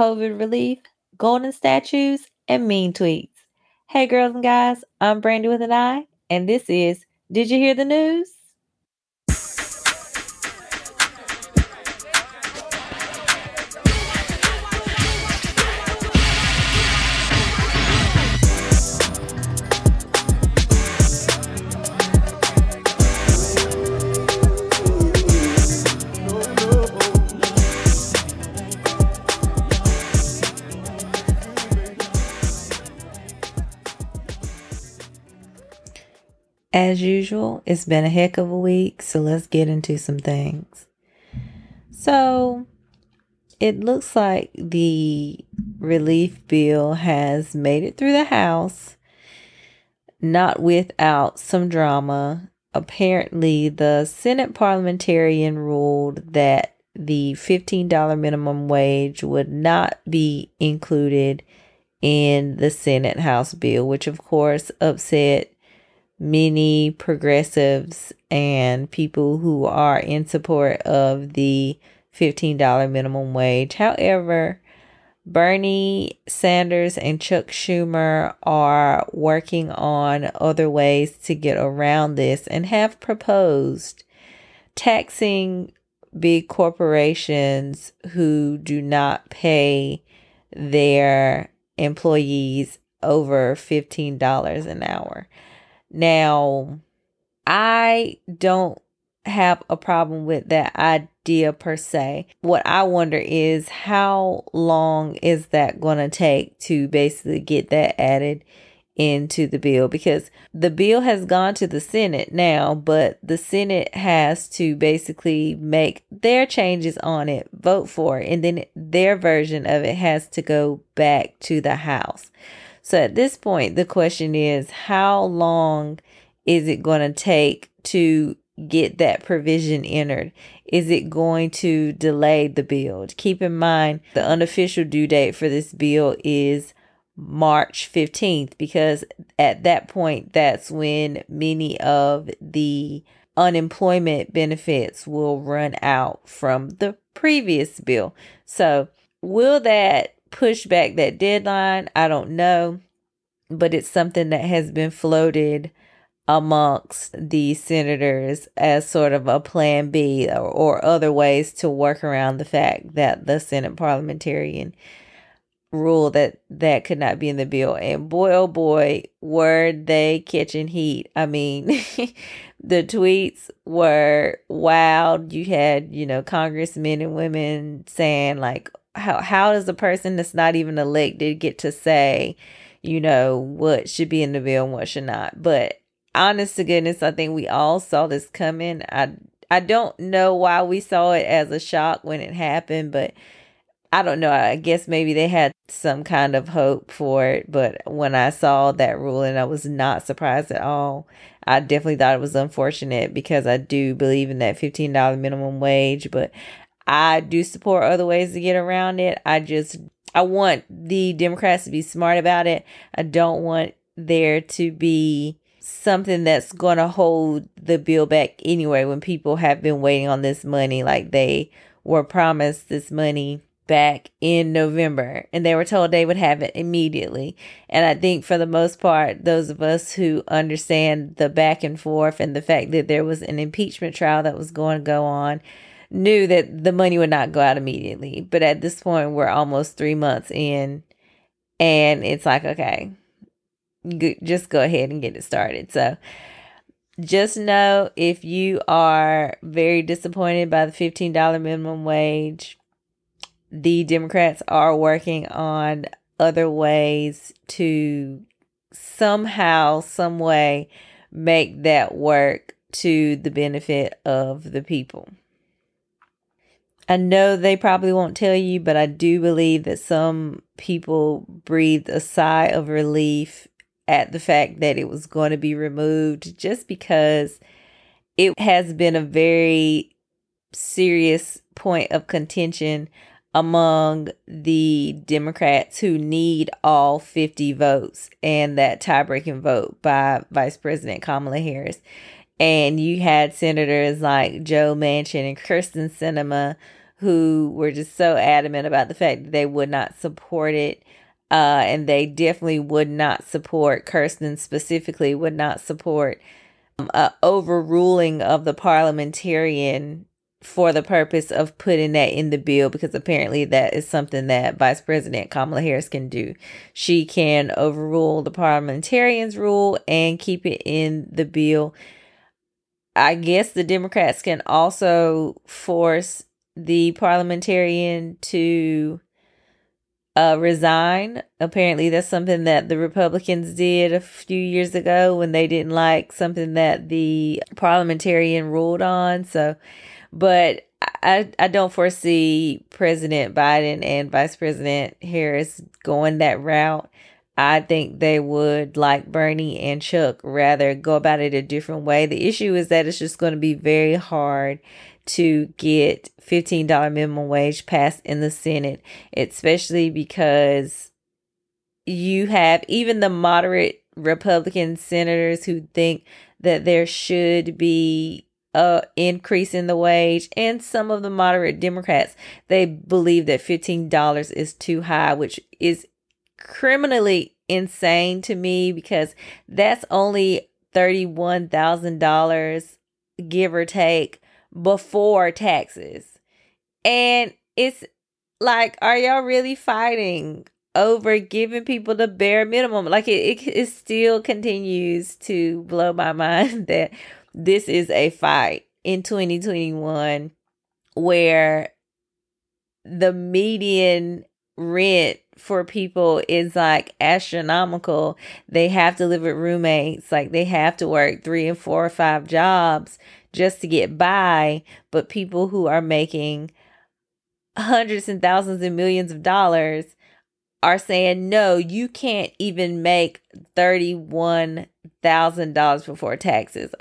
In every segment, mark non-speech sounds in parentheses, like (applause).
COVID relief, golden statues, and mean tweets. Hey, girls and guys, I'm Brandy with an I, and this is Did You Hear the News? As usual, it's been a heck of a week, so let's get into some things. So, it looks like the relief bill has made it through the House, not without some drama. Apparently, the Senate parliamentarian ruled that the $15 minimum wage would not be included in the Senate House bill, which of course upset many progressives and people who are in support of the $15 minimum wage. However, Bernie Sanders and Chuck Schumer are working on other ways to get around this and have proposed taxing big corporations who do not pay their employees over $15 an hour. Now, I don't have a problem with that idea per se. What I wonder is how long is that going to take to basically get that added into the bill because the bill has gone to the Senate now, but the Senate has to basically make their changes on it, vote for it, and then their version of it has to go back to the House. So at this point, the question is how long is it going to take to get that provision entered? Is it going to delay the bill? Keep in mind, the unofficial due date for this bill is March 15th because at that point, that's when many of the unemployment benefits will run out from the previous bill. So, will that push back that deadline. I don't know, but it's something that has been floated amongst the senators as sort of a plan B or, or other ways to work around the fact that the Senate parliamentarian rule that that could not be in the bill. And boy, oh boy, were they catching heat. I mean, (laughs) the tweets were wild. You had, you know, congressmen and women saying like, how how does a person that's not even elected get to say, you know, what should be in the bill and what should not? But honest to goodness, I think we all saw this coming. I I don't know why we saw it as a shock when it happened, but I don't know. I guess maybe they had some kind of hope for it, but when I saw that ruling, I was not surprised at all. I definitely thought it was unfortunate because I do believe in that $15 minimum wage, but I do support other ways to get around it. I just I want the Democrats to be smart about it. I don't want there to be something that's going to hold the bill back anyway when people have been waiting on this money like they were promised this money back in November and they were told they would have it immediately. And I think for the most part, those of us who understand the back and forth and the fact that there was an impeachment trial that was going to go on knew that the money would not go out immediately. But at this point, we're almost three months in, and it's like, okay, just go ahead and get it started. So just know if you are very disappointed by the $15 minimum wage, the Democrats are working on other ways to somehow, some way make that work to the benefit of the people. I know they probably won't tell you, but I do believe that some people breathed a sigh of relief at the fact that it was going to be removed just because it has been a very serious point of contention among the Democrats who need all 50 votes and that tie breaking vote by Vice President Kamala Harris. And you had senators like Joe Manchin and Kyrsten Sinema who were just so adamant about the fact that they would not support it. Uh, and they definitely would not support, Kyrsten specifically would not support um, overruling of the parliamentarian for the purpose of putting that in the bill because apparently that is something that Vice President Kamala Harris can do. She can overrule the parliamentarians' rule and keep it in the bill. I guess the Democrats can also force the parliamentarian to uh, resign. Apparently, that's something that the Republicans did a few years ago when they didn't like something that the parliamentarian ruled on. So, but I, I don't foresee President Biden and Vice President Harris going that route. I think they would, like Bernie and Chuck, rather go about it a different way. The issue is that it's just going to be very hard to get $15 minimum wage passed in the Senate, especially because you have even the moderate Republican senators who think that there should be a increase in the wage and some of the moderate democrats they believe that $15 is too high which is criminally insane to me because that's only $31,000 give or take before taxes. And it's like, are y'all really fighting over giving people the bare minimum? Like, it, it, it still continues to blow my (laughs) mind that this is a fight in 2021 where the median rent for people is like astronomical. They have to live with roommates, like they have to work three and four or five jobs just to get by. But people who are making hundreds and thousands and millions of dollars are saying, no, you can't even make $31,000 before taxes.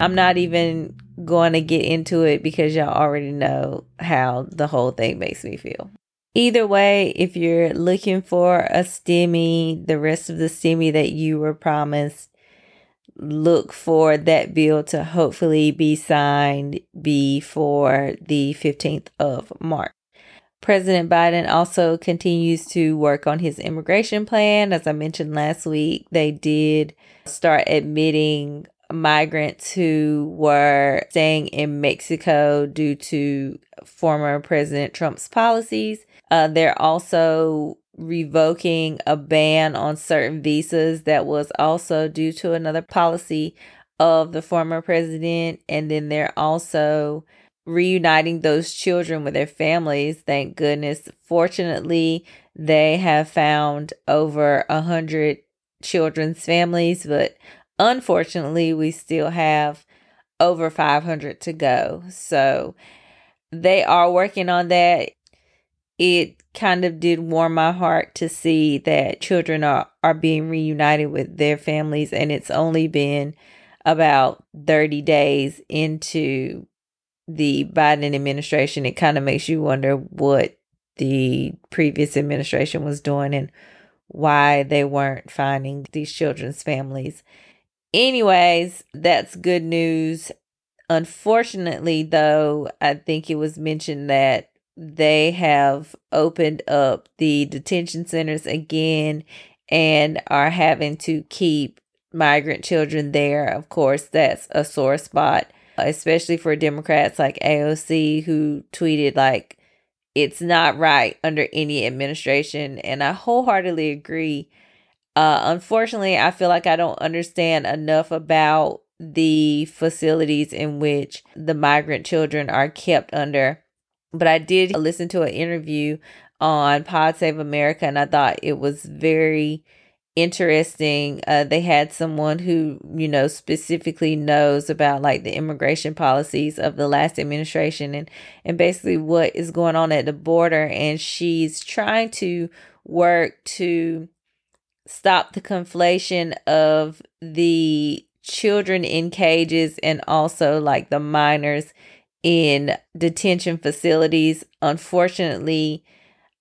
I'm not even going to get into it because y'all already know how the whole thing makes me feel. Either way, if you're looking for a stimmy, the rest of the stimmy that you were promised, look for that bill to hopefully be signed before the 15th of March. President Biden also continues to work on his immigration plan. As I mentioned last week, they did start admitting migrants who were staying in Mexico due to former President Trump's policies. Uh, they're also revoking a ban on certain visas that was also due to another policy of the former president. And then they're also reuniting those children with their families. Thank goodness. Fortunately, they have found over a hundred children's families, but unfortunately, we still have over 500 to go. So they are working on that it kind of did warm my heart to see that children are, are being reunited with their families and it's only been about 30 days into the Biden administration. It kind of makes you wonder what the previous administration was doing and why they weren't finding these children's families. Anyways, that's good news. Unfortunately, though, I think it was mentioned that they have opened up the detention centers again and are having to keep migrant children there. Of course, that's a sore spot, especially for Democrats like AOC, who tweeted, like, it's not right under any administration. And I wholeheartedly agree. Uh, unfortunately, I feel like I don't understand enough about the facilities in which the migrant children are kept under but I did listen to an interview on Pod Save America and I thought it was very interesting. Uh, they had someone who, you know, specifically knows about like the immigration policies of the last administration and, and basically what is going on at the border. And she's trying to work to stop the conflation of the children in cages and also like the minors in detention facilities. Unfortunately,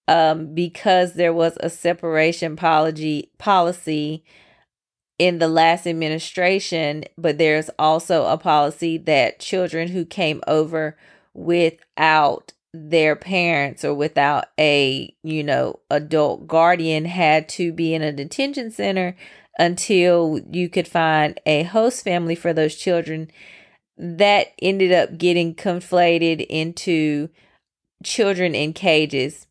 um, because there was a separation policy policy in the last administration, but there's also a policy that children who came over without their parents or without a, you know, adult guardian had to be in a detention center until you could find a host family for those children. That ended up getting conflated into children in cages.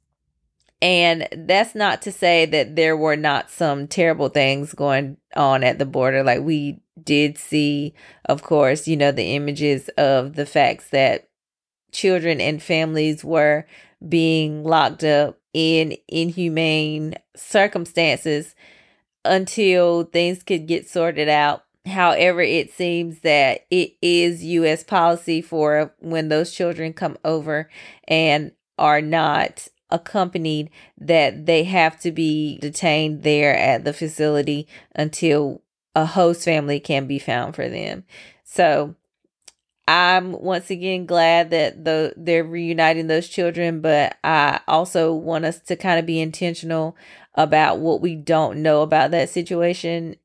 And that's not to say that there were not some terrible things going on at the border. Like we did see, of course, you know, the images of the facts that children and families were being locked up in inhumane circumstances until things could get sorted out. However, it seems that it is U.S. policy for when those children come over and are not accompanied that they have to be detained there at the facility until a host family can be found for them. So I'm once again glad that the they're reuniting those children, but I also want us to kind of be intentional about what we don't know about that situation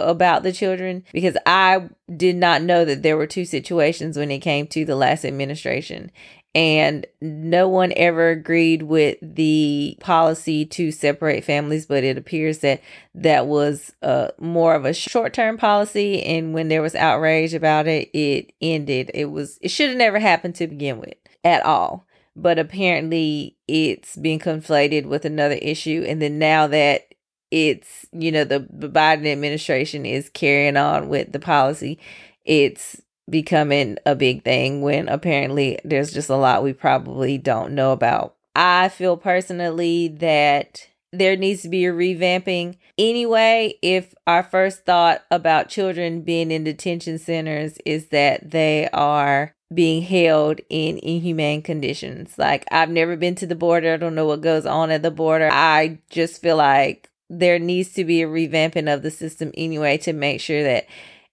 about the children because I did not know that there were two situations when it came to the last administration. And no one ever agreed with the policy to separate families but it appears that that was uh, more of a short-term policy. And when there was outrage about it it ended. It was it should have never happened to begin with at all. But apparently it's being conflated with another issue. And then now that it's you know the, the biden administration is carrying on with the policy it's becoming a big thing when apparently there's just a lot we probably don't know about. I feel personally that there needs to be a revamping. Anyway, if our first thought about children being in detention centers is that they are being held in inhumane conditions. Like, I've never been to the border, I don't know what goes on at the border. I just feel like there needs to be a revamping of the system anyway to make sure that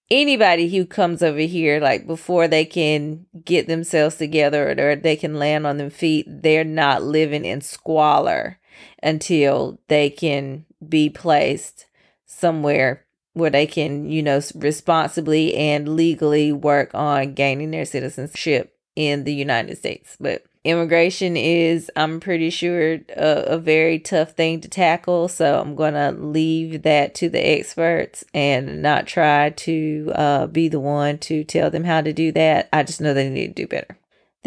anybody who comes over here like before they can get themselves together or they can land on their feet they're not living in squalor until they can be placed somewhere where they can you know responsibly and legally work on gaining their citizenship in the United States. But immigration is i'm pretty sure a, a, very tough thing to tackle so i'm gonna leave that to the experts and not try to uh, be the one to tell them how to do that. I just know they need to do better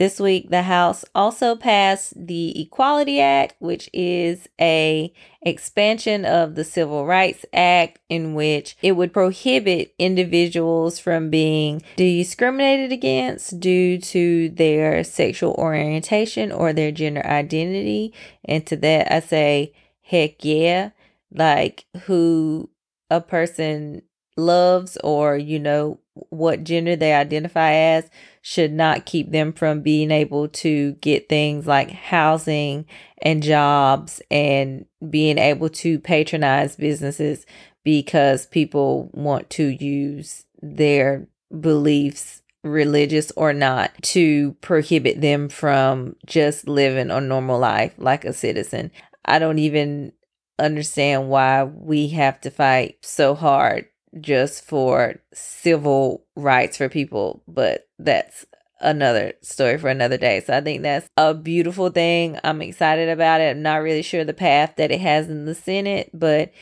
this week, the House also passed the Equality Act, which is a expansion of the Civil Rights Act in which it would prohibit individuals from being discriminated against due to their sexual orientation or their gender identity. And to that I say, heck yeah. Like who a person loves or you know what gender they identify as should not keep them from being able to get things like housing and jobs and being able to patronize businesses because people want to use their beliefs religious or not to prohibit them from just living a normal life like a citizen. I don't even understand why we have to fight so hard just for civil rights for people, but that's another story for another day. So I think that's a beautiful thing. I'm excited about it. I'm not really sure the path that it has in the Senate, but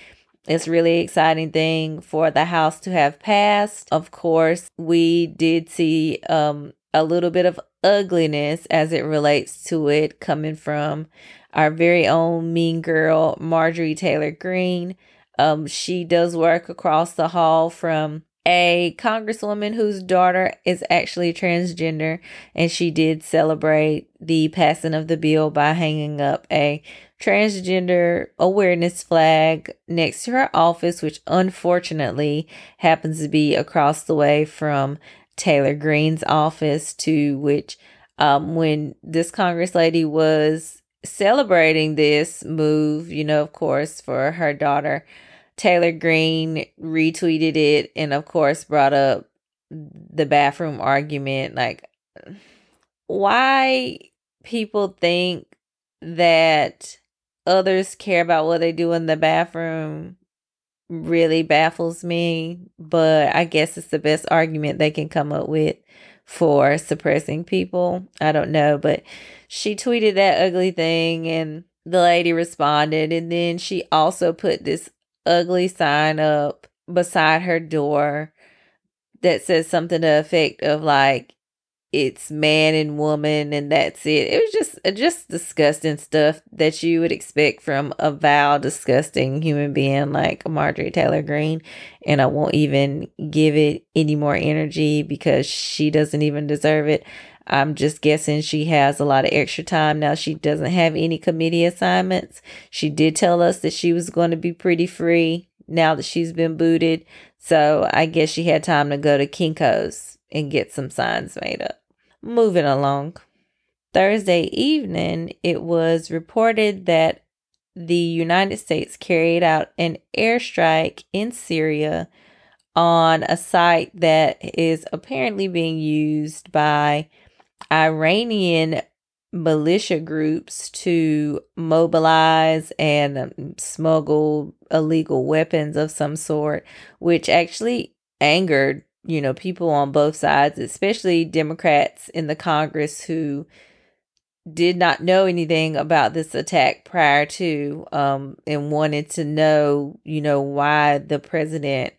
it's really exciting thing for the House to have passed. Of course, we did see um a little bit of ugliness as it relates to it coming from our very own mean girl Marjorie Taylor Greene. Um, she does work across the hall from a congresswoman whose daughter is actually transgender, and she did celebrate the passing of the bill by hanging up a transgender awareness flag next to her office, which unfortunately happens to be across the way from Taylor Greene's office, to which um, when this Congress lady was celebrating this move, you know, of course, for her daughter Taylor Greene retweeted it and, of course, brought up the bathroom argument. Like, why people think that others care about what they do in the bathroom really baffles me. But I guess it's the best argument they can come up with for suppressing people. I don't know. But she tweeted that ugly thing and the lady responded. And then she also put this ugly sign up beside her door that says something to the effect of like, it's man and woman and that's it. It was just uh, just disgusting stuff that you would expect from a vile, disgusting human being like Marjorie Taylor Greene. And I won't even give it any more energy because she doesn't even deserve it. I'm just guessing she has a lot of extra time now. She doesn't have any committee assignments. She did tell us that she was going to be pretty free now that she's been booted. So I guess she had time to go to Kinko's and get some signs made up. Moving along. Thursday evening, it was reported that the United States carried out an airstrike in Syria on a site that is apparently being used by Iranian militia groups to mobilize and um, smuggle illegal weapons of some sort, which actually angered you know, people on both sides, especially Democrats in the Congress who did not know anything about this attack prior to um, and wanted to know, you know, why the president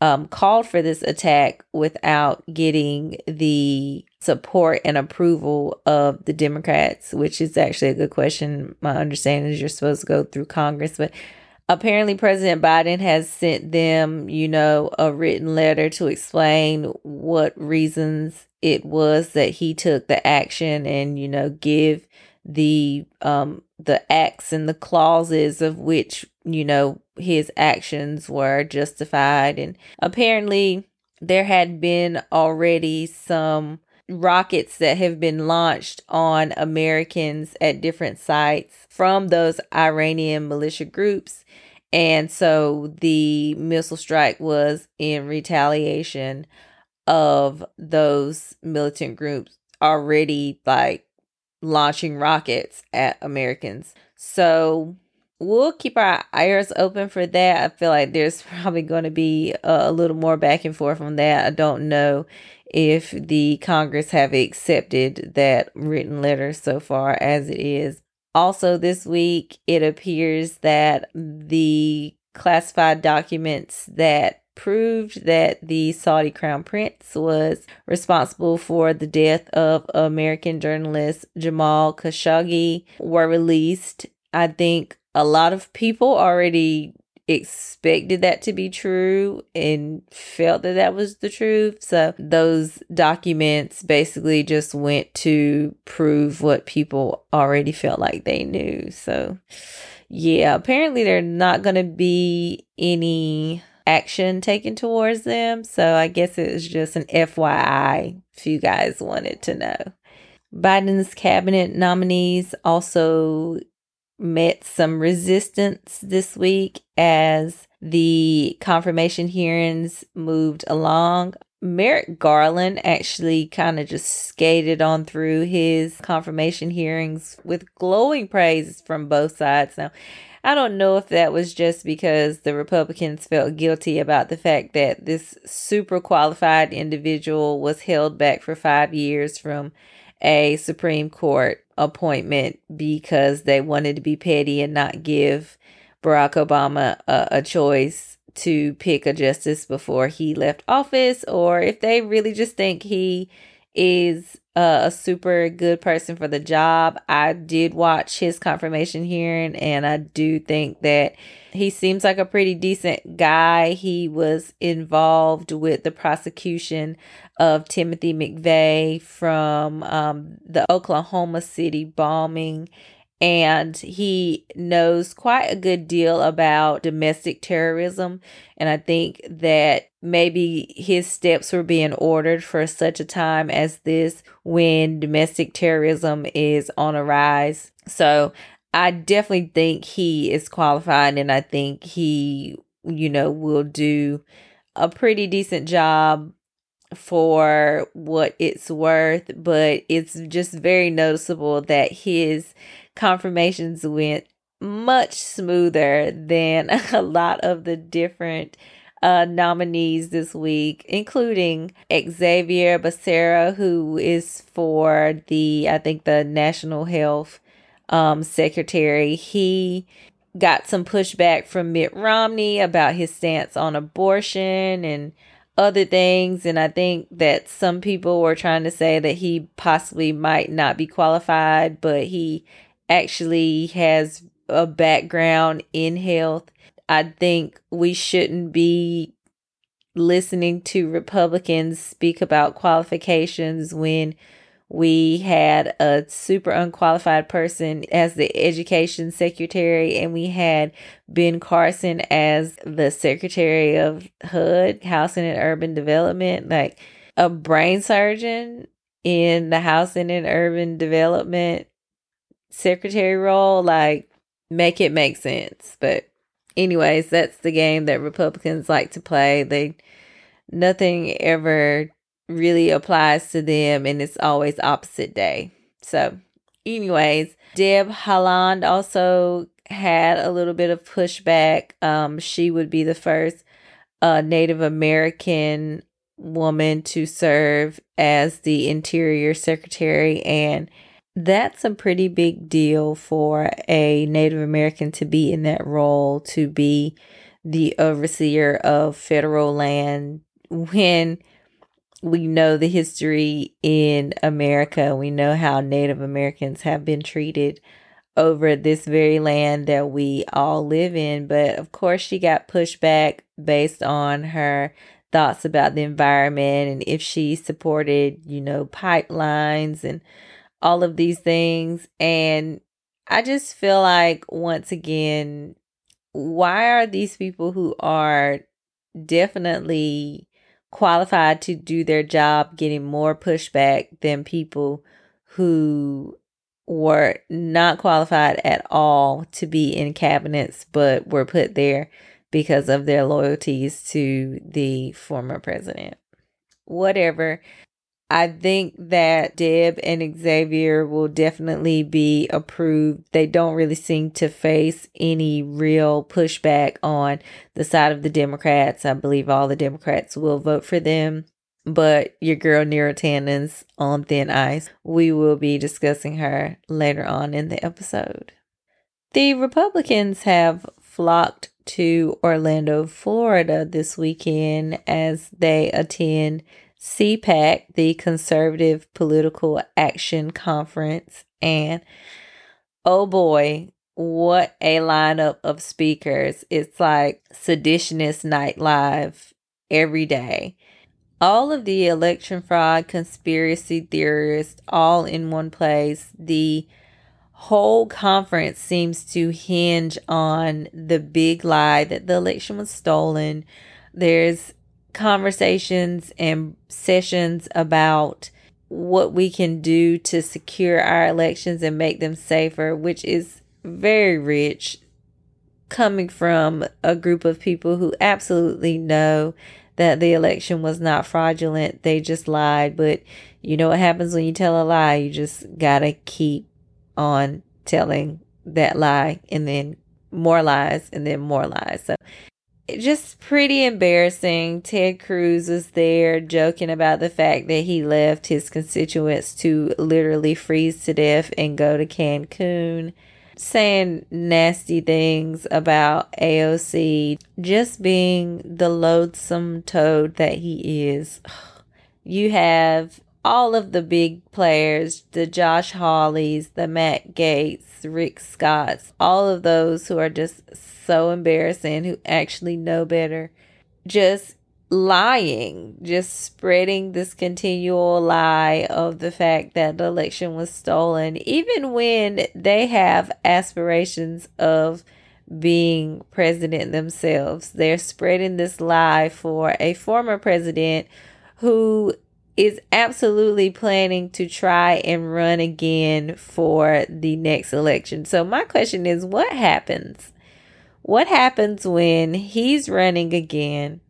um, called for this attack without getting the support and approval of the Democrats, which is actually a good question. My understanding is you're supposed to go through Congress, but apparently President Biden has sent them, you know, a written letter to explain what reasons it was that he took the action and, you know, give the um the acts and the clauses of which, you know, his actions were justified and apparently there had been already some rockets that have been launched on Americans at different sites from those Iranian militia groups. And so the missile strike was in retaliation of those militant groups already like launching rockets at Americans. So we'll keep our ears open for that. I feel like there's (laughs) probably going to be a, a little more back and forth on that. I don't know if the Congress have accepted that written letter so far as it is. Also, this week, it appears that the classified documents that proved that the Saudi crown prince was responsible for the death of American journalist Jamal Khashoggi were released. I think a lot of people already expected that to be true and felt that that was the truth. So those documents basically just went to prove what people already felt like they knew. So yeah, apparently there's not going to be any action taken towards them. So I guess it was just an FYI if you guys wanted to know. Biden's cabinet nominees also met some resistance this week as the confirmation hearings moved along. Merrick Garland actually kind of just skated on through his confirmation hearings with glowing praise from both sides. Now, I don't know if that was just because the Republicans felt guilty about the fact that this super qualified individual was held back for five years from a Supreme Court appointment because they wanted to be petty and not give Barack Obama a, a choice to pick a justice before he left office, or if they really just think he is a super good person for the job. I did watch his confirmation hearing, and I do think that he seems like a pretty decent guy. He was involved with the prosecution of Timothy McVeigh from um, the Oklahoma City bombing and he knows quite a good deal about domestic terrorism. And I think that maybe his steps were being ordered for such a time as this when domestic terrorism is on a rise. So I definitely think he is qualified, and I think he, you know, will do a pretty decent job for what it's worth, but it's just very noticeable that his confirmations went much smoother than (laughs) a lot of the different uh, nominees this week, including Xavier Becerra, who is for the, I think, the National Health um, Secretary. He got some pushback from Mitt Romney about his stance on abortion and other things. And I think that some people were trying to say that he possibly might not be qualified, but he actually has a background in health. I think we shouldn't be listening to Republicans speak about qualifications when we had a super unqualified person as the education secretary, and we had Ben Carson as the secretary of HUD, Housing and Urban Development, like a brain surgeon in the Housing and Urban Development secretary role. Like, make it make sense. But, anyways, that's the game that Republicans like to play. They nothing ever really applies to them and it's always opposite day. So, anyways, Deb Haaland also had a little bit of pushback. Um, she would be the first uh, Native American woman to serve as the Interior Secretary, and that's a pretty big deal for a Native American to be in that role, to be the overseer of federal land when we know the history in America. We know how Native Americans have been treated over this very land that we all live in. But of course, she got pushed back based on her thoughts about the environment and if she supported, you know, pipelines and all of these things. And I just feel like, once again, why are these people who are definitely qualified to do their job getting more pushback than people who were not qualified at all to be in cabinets but were put there because of their loyalties to the former president. Whatever. I think that Deb and Xavier will definitely be approved. They don't really seem to face any real pushback on the side of the Democrats. I believe all the Democrats will vote for them. But your girl Neera Tanden's on thin ice. We will be discussing her later on in the episode. The Republicans have flocked to Orlando, Florida this weekend as they attend CPAC, the Conservative Political Action Conference, and oh boy, what a lineup of speakers. It's like Seditionist Night Live every day. All of the election fraud conspiracy theorists all in one place. The whole conference seems to hinge on the big lie that the election was stolen. There's conversations and sessions about what we can do to secure our elections and make them safer, which is very rich coming from a group of people who absolutely know that the election was not fraudulent. They just lied. But you know what happens when you tell a lie? You just got to keep on telling that lie and then more lies and then more lies. So just pretty embarrassing. Ted Cruz was there joking about the fact that he left his constituents to literally freeze to death and go to Cancun, saying nasty things about AOC, just being the loathsome toad that he is. (sighs) You have all of the big players, the Josh Hawleys, the Matt Gaetz, Rick Scotts, all of those who are just so embarrassing, who actually know better, just lying, just spreading this continual lie of the fact that the election was stolen, even when they have aspirations of being president themselves. They're spreading this lie for a former president who is absolutely planning to try and run again for the next election. So, my question is what happens? What happens when he's running again?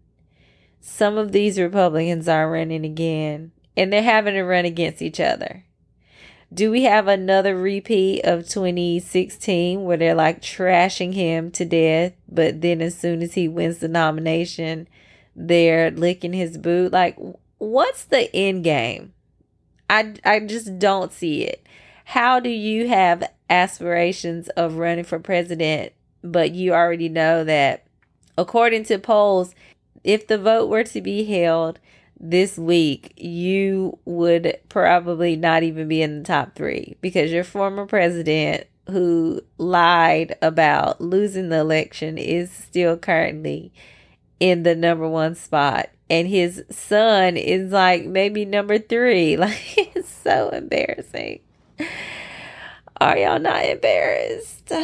Some of these Republicans are running again and they're having to run against each other. Do we have another repeat of 2016 where they're like trashing him to death, but then as soon as he wins the nomination, they're licking his boot? Like, what's the end game? I, I just don't see it. How do you have aspirations of running for president, but you already know that, according to polls, if the vote were to be held, this week, you would probably not even be in the top three because your former president who lied about losing the election is still currently in the number one spot. And his son is like maybe number three. (laughs) Like, it's so embarrassing. Are y'all not embarrassed? (sighs)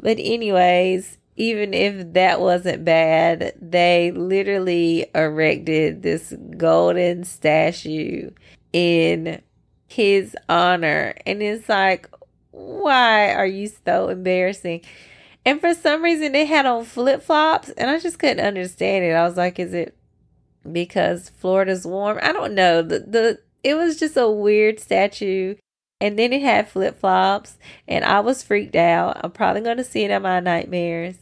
But, anyways, even if that wasn't bad, they literally erected this golden statue in his honor. And it's like, why are you so embarrassing? And for some reason, they had on flip flops, and I just couldn't understand it. I was like, is it because Florida's warm? I don't know. The, the It was just a weird statue and then it had flip flops, and I was freaked out. I'm probably going to see it in my nightmares.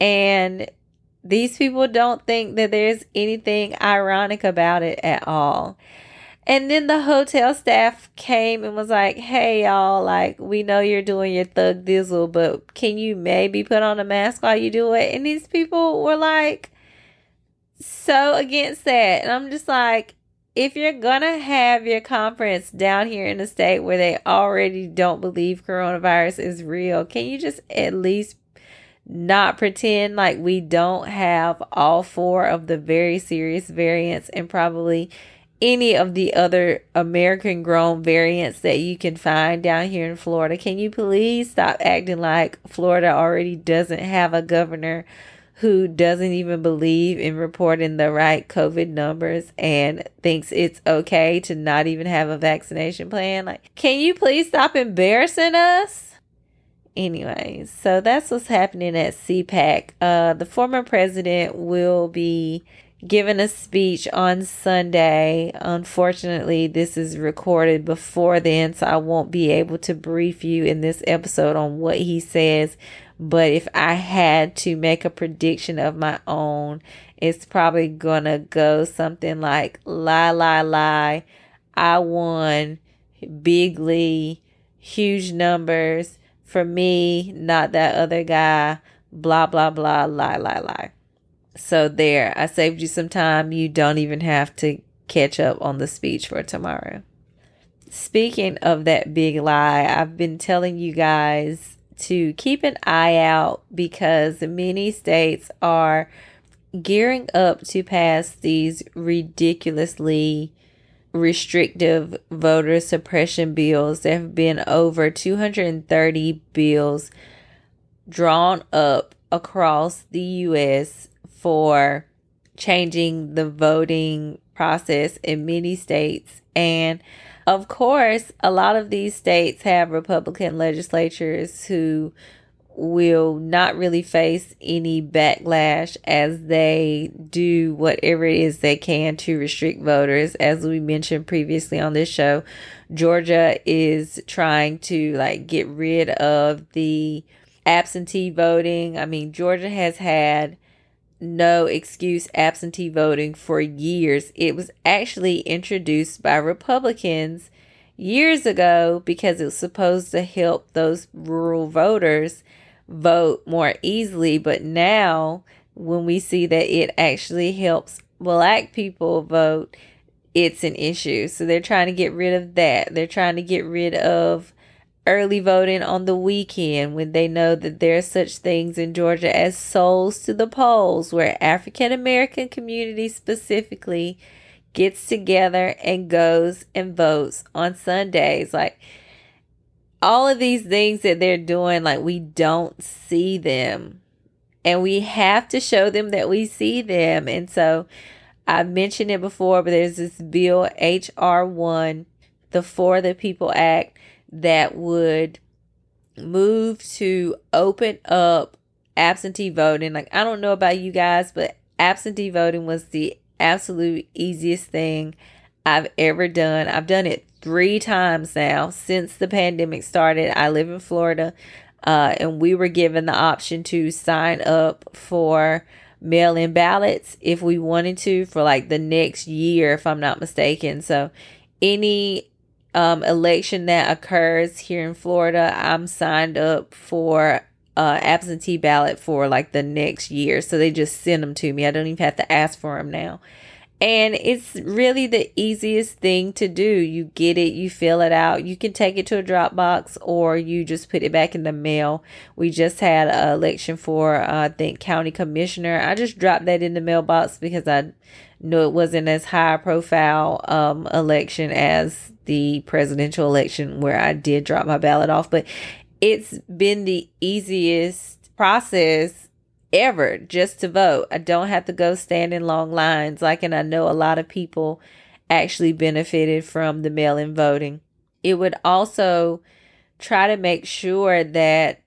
And these people don't think that there's anything ironic about it at all. And then the hotel staff came and was like, hey, y'all, like, we know you're doing your thug dizzle, but can you maybe put on a mask while you do it? And these people were like, so against that. And I'm just like, if you're gonna have your conference down here in a state where they already don't believe coronavirus is real, can you just at least not pretend like we don't have all four of the very serious variants and probably any of the other American grown variants that you can find down here in Florida? Can you please stop acting like Florida already doesn't have a governor who doesn't even believe in reporting the right COVID numbers and thinks it's okay to not even have a vaccination plan. Like, can you please stop embarrassing us? Anyways, so that's what's happening at CPAC. Uh, the former president will be giving a speech on Sunday. Unfortunately, this is recorded before then, so I won't be able to brief you in this episode on what he says but if I had to make a prediction of my own, it's probably gonna go something like lie, lie, lie. I won bigly, huge numbers for me, not that other guy. Blah, blah, blah, lie, lie, lie. So there, I saved you some time. You don't even have to catch up on the speech for tomorrow. Speaking of that big lie, I've been telling you guys to keep an eye out because many states are gearing up to pass these ridiculously restrictive voter suppression bills. There have been over 230 bills drawn up across the U.S. for changing the voting process in many states. And of course, a lot of these states have Republican legislatures who will not really face any backlash as they do whatever it is they can to restrict voters. As we mentioned previously on this show, Georgia is trying to like get rid of the absentee voting. I mean, Georgia has had no excuse absentee voting for years. It was actually introduced by Republicans years ago because it was supposed to help those rural voters vote more easily. But now, when we see that it actually helps black people vote, it's an issue. So they're trying to get rid of that. They're trying to get rid of early voting on the weekend when they know that there are such things in Georgia as souls to the polls, where African American community specifically gets together and goes and votes on Sundays. Like all of these things that they're doing, like we don't see them. And we have to show them that we see them. And so I've mentioned it before, but there's this bill, H.R. 1, the For the People Act that would move to open up absentee voting. Like, I don't know about you guys, but absentee voting was the absolute easiest thing I've ever done. I've done it three times now since the pandemic started. I live in Florida, uh, and we were given the option to sign up for mail in ballots if we wanted to for like the next year, if I'm not mistaken. So, any um, election that occurs here in Florida, I'm signed up for uh, absentee ballot for like the next year. So they just send them to me. I don't even have to ask for them now. And it's really the easiest thing to do. You get it, you fill it out. You can take it to a Dropbox or you just put it back in the mail. We just had an election for, uh, I think, county commissioner. I just dropped that in the mailbox because I knew it wasn't as high profile um, election as the presidential election where I did drop my ballot off. But it's been the easiest process ever just to vote. I don't have to go stand in long lines like and I know a lot of people actually benefited from the mail-in voting. It would also try to make sure that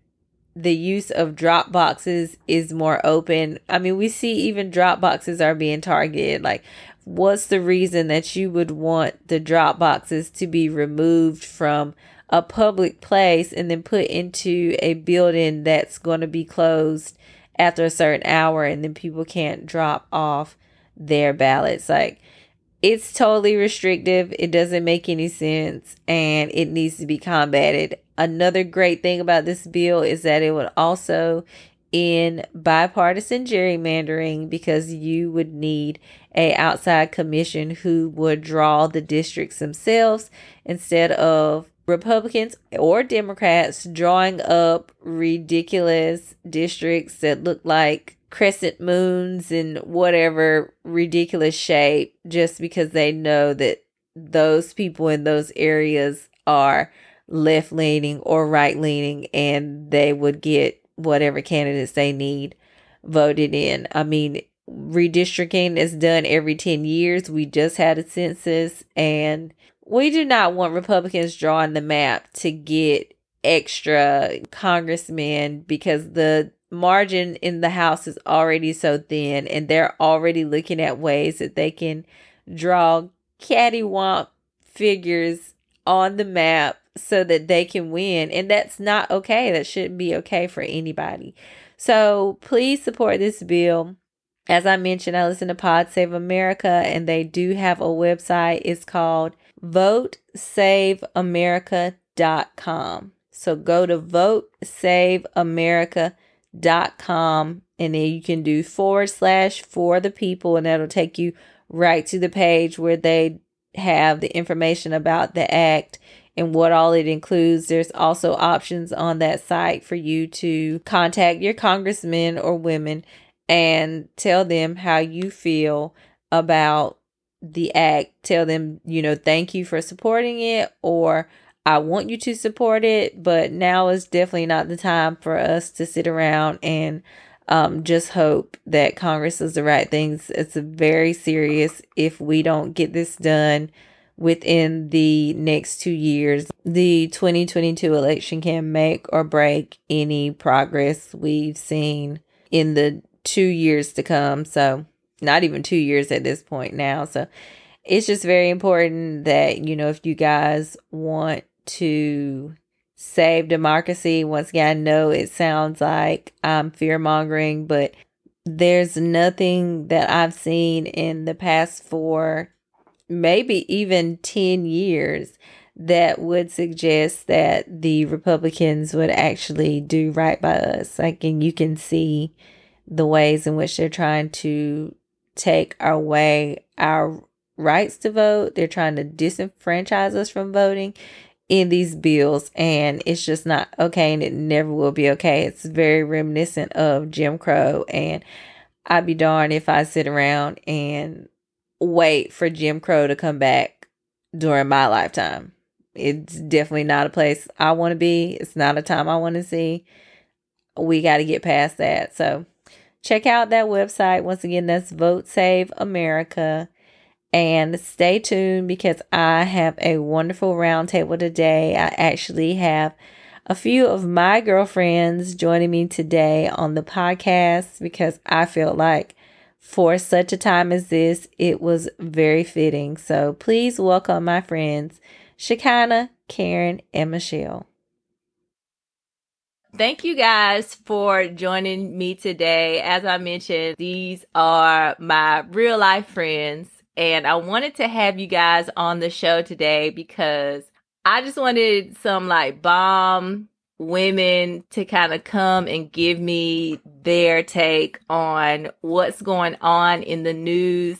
the use of drop boxes is more open. I mean, we see even drop boxes are being targeted. Like, what's the reason that you would want the drop boxes to be removed from a public place and then put into a building that's going to be closed after a certain hour and then people can't drop off their ballots. Like it's totally restrictive. It doesn't make any sense and it needs to be combated. Another great thing about this bill is that it would also end bipartisan gerrymandering because you would need a outside commission who would draw the districts themselves instead of Republicans or Democrats drawing up ridiculous districts that look like crescent moons in whatever ridiculous shape just because they know that those people in those areas are left leaning or right leaning and they would get whatever candidates they need voted in. I mean, redistricting is done every 10 years. We just had a census and we do not want Republicans drawing the map to get extra congressmen because the margin in the House is already so thin and they're already looking at ways that they can draw cattywomp figures on the map so that they can win. And that's not okay. That shouldn't be okay for anybody. So please support this bill. As I mentioned, I listen to Pod Save America and they do have a website. It's called votesaveamerica.com. So go to votesaveamerica.com and then you can do forward slash for the people and that'll take you right to the page where they have the information about the act and what all it includes. There's also options on that site for you to contact your congressmen or women and tell them how you feel about the act, tell them, you know, thank you for supporting it or I want you to support it, but now is definitely not the time for us to sit around and um, just hope that Congress does the right things. It's very serious if we don't get this done within the next two years. The 2022 election can make or break any progress we've seen in the two years to come. So, not even two years at this point now. So it's just very important that, you know, if you guys want to save democracy, once again, I know it sounds like I'm fear mongering, but there's nothing that I've seen in the past four, maybe even 10 years that would suggest that the Republicans would actually do right by us. Like, and you can see the ways in which they're trying to take away our rights to vote. They're trying to disenfranchise us from voting in these bills and it's just not okay and it never will be okay. It's very reminiscent of Jim Crow and I'd be darned if I sit around and wait for Jim Crow to come back during my lifetime. It's definitely not a place I want to be. It's not a time I want to see. We got to get past that. So check out that website. Once again, that's Vote Save America. And stay tuned because I have a wonderful roundtable today. I actually have a few of my girlfriends joining me today on the podcast because I feel like for such a time as this, it was very fitting. So please welcome my friends Shekinah, Karen, and Michelle. Thank you guys for joining me today. As I mentioned, these are my real life friends, and I wanted to have you guys on the show today because I just wanted some like bomb women to kind of come and give me their take on what's going on in the news,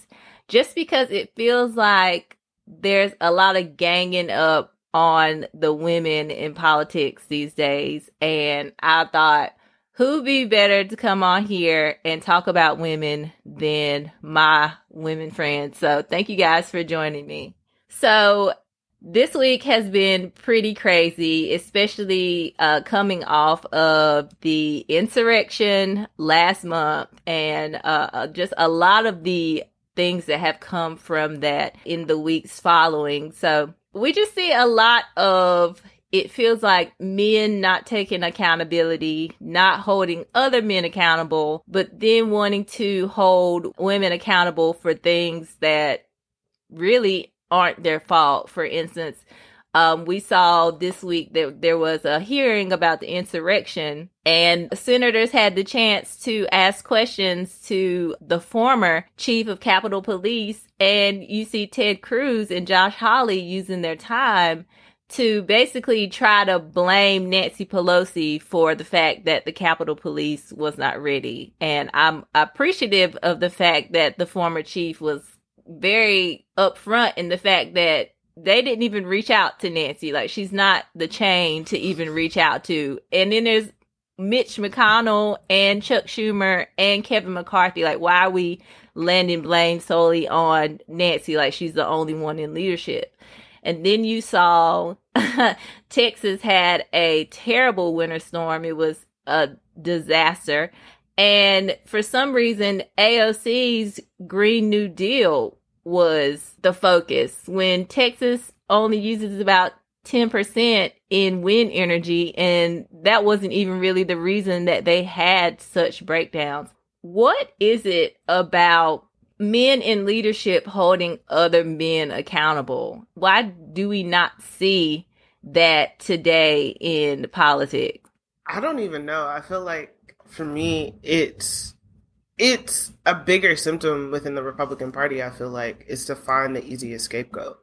just because it feels like there's a lot of ganging up on the women in politics these days. And I thought, who'd be better to come on here and talk about women than my women friends? So thank you guys for joining me. So this week has been pretty crazy, especially uh, coming off of the insurrection last month and uh just a lot of the things that have come from that in the weeks following. So we just see a lot of it feels like men not taking accountability, not holding other men accountable, but then wanting to hold women accountable for things that really aren't their fault. For instance, um, we saw this week that there was a hearing about the insurrection and senators had the chance to ask questions to the former chief of Capitol Police. And you see Ted Cruz and Josh Hawley using their time to basically try to blame Nancy Pelosi for the fact that the Capitol Police was not ready. And I'm appreciative of the fact that the former chief was very upfront in the fact that they didn't even reach out to Nancy. Like she's not the chain to even reach out to. And then there's Mitch McConnell and Chuck Schumer and Kevin McCarthy. Like, why are we landing blame solely on Nancy? Like she's the only one in leadership. And then you saw (laughs) Texas had a terrible winter storm. It was a disaster. And for some reason, AOC's Green New Deal was the focus when Texas only uses about 10% in wind energy and that wasn't even really the reason that they had such breakdowns. What is it about men in leadership holding other men accountable? Why do we not see that today in politics? I don't even know. I feel like for me it's it's a bigger symptom within the Republican Party, I feel like, is to find the easiest scapegoat.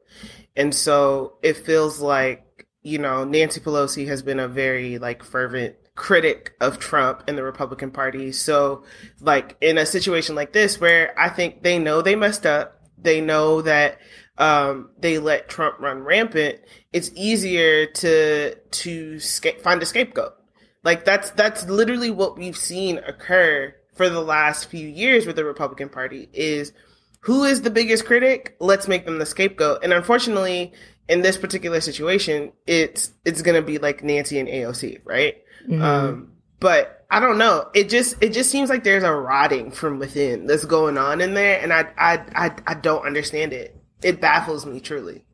And so it feels like, you know, Nancy Pelosi has been a very like fervent critic of Trump and the Republican Party. So like in a situation like this where I think they know they messed up, they know that um, they let Trump run rampant, it's easier to to sca- find a scapegoat. Like that's that's literally what we've seen occur for the last few years with the Republican Party is who is the biggest critic? Let's make them the scapegoat. And unfortunately, in this particular situation, it's it's gonna be like Nancy and AOC, right? Mm-hmm. Um, but I don't know. It just it just seems like there's a rotting from within that's going on in there, and I I I, I don't understand it. It baffles me truly.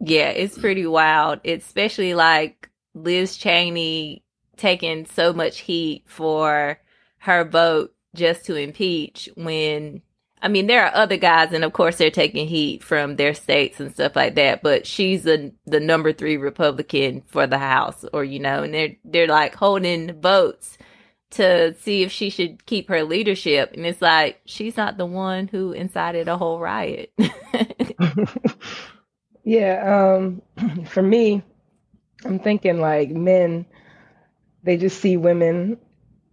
Yeah, it's pretty wild, especially like Liz Cheney taking so much heat for her vote just to impeach when I mean there are other guys and of course they're taking heat from their states and stuff like that, but she's the the number 3 Republican for the House or you know, and they're they're like holding votes to see if she should keep her leadership and it's like she's not the one who incited a whole riot. (laughs) (laughs) yeah, um (clears throat) for me I'm thinking like men they just see women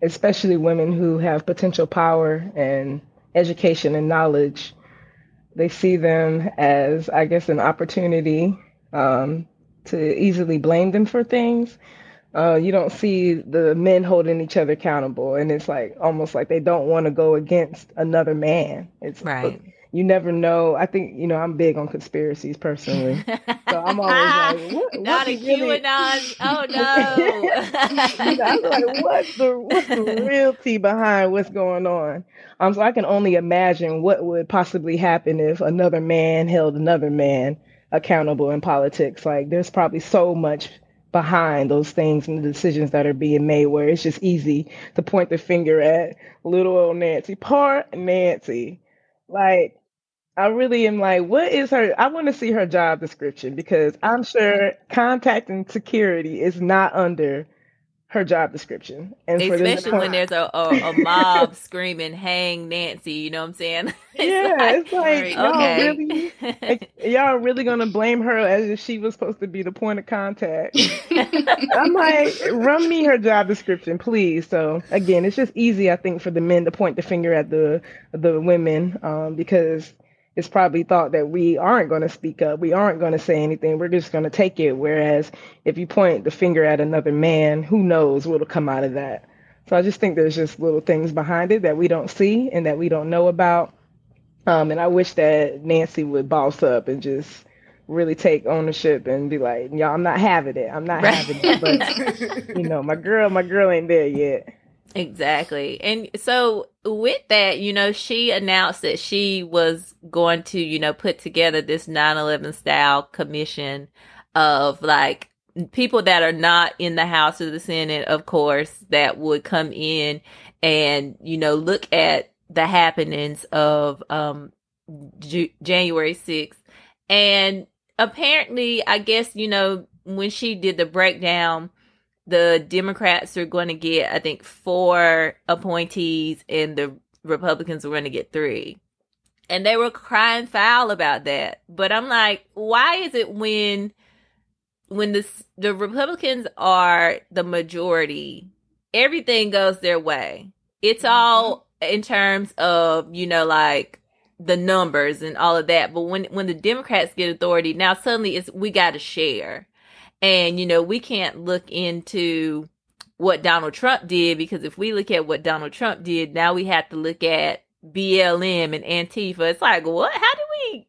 especially women who have potential power and education and knowledge, they see them as, I guess, an opportunity um, to easily blame them for things. Uh, you don't see the men holding each other accountable, and it's like almost like they don't want to go against another man. It's right you never know. I think you know I'm big on conspiracies personally, so I'm always (laughs) like, what, not a really... QAnon. Oh no! (laughs) you know, I'm like, what's the what's the (laughs) reality behind what's going on? Um, so I can only imagine what would possibly happen if another man held another man accountable in politics. Like, there's probably so much behind those things and the decisions that are being made where it's just easy to point the finger at little old Nancy. Poor Nancy. Like I really am like, what is her? I want to see her job description because I'm sure contacting security is not under her job description. And especially when there's a, a, a (laughs) mob screaming, "Hang Nancy!" You know what I'm saying? (laughs) it's yeah, like, it's like y'all okay. really, (laughs) like, y'all really gonna blame her as if she was supposed to be the point of contact. I'm like, run me her job description, please. So again, it's just easy, I think, for the men to point the finger at the the women um, because it's probably thought that we aren't going to speak up, we aren't going to say anything, we're just going to take it. Whereas if you point the finger at another man, who knows what'll come out of that? So I just think there's just little things behind it that we don't see and that we don't know about. Um, and I wish that Nancy would boss up and just really take ownership and be like, y'all, I'm not having it. I'm not right. having it. But you know, my girl, my girl ain't there yet. (laughs) Exactly. And so with that, you know, she announced that she was going to, you know, put together this 9/11 style commission of like people that are not in the House or the Senate, of course, that would come in and, you know, look at the happenings of um J- January 6th. And apparently, I guess, you know, when she did the breakdown the Democrats are going to get, I think, four appointees, and the Republicans are going to get three. And they were crying foul about that. But I'm like, why is it when when the the Republicans are the majority, everything goes their way. It's mm-hmm. all in terms of, you know, like the numbers and all of that. But when when the Democrats get authority, now suddenly it's we got to share. And, you know, we can't look into what Donald Trump did because if we look at what Donald Trump did, now we have to look at BLM and Antifa. It's like, what? How do we,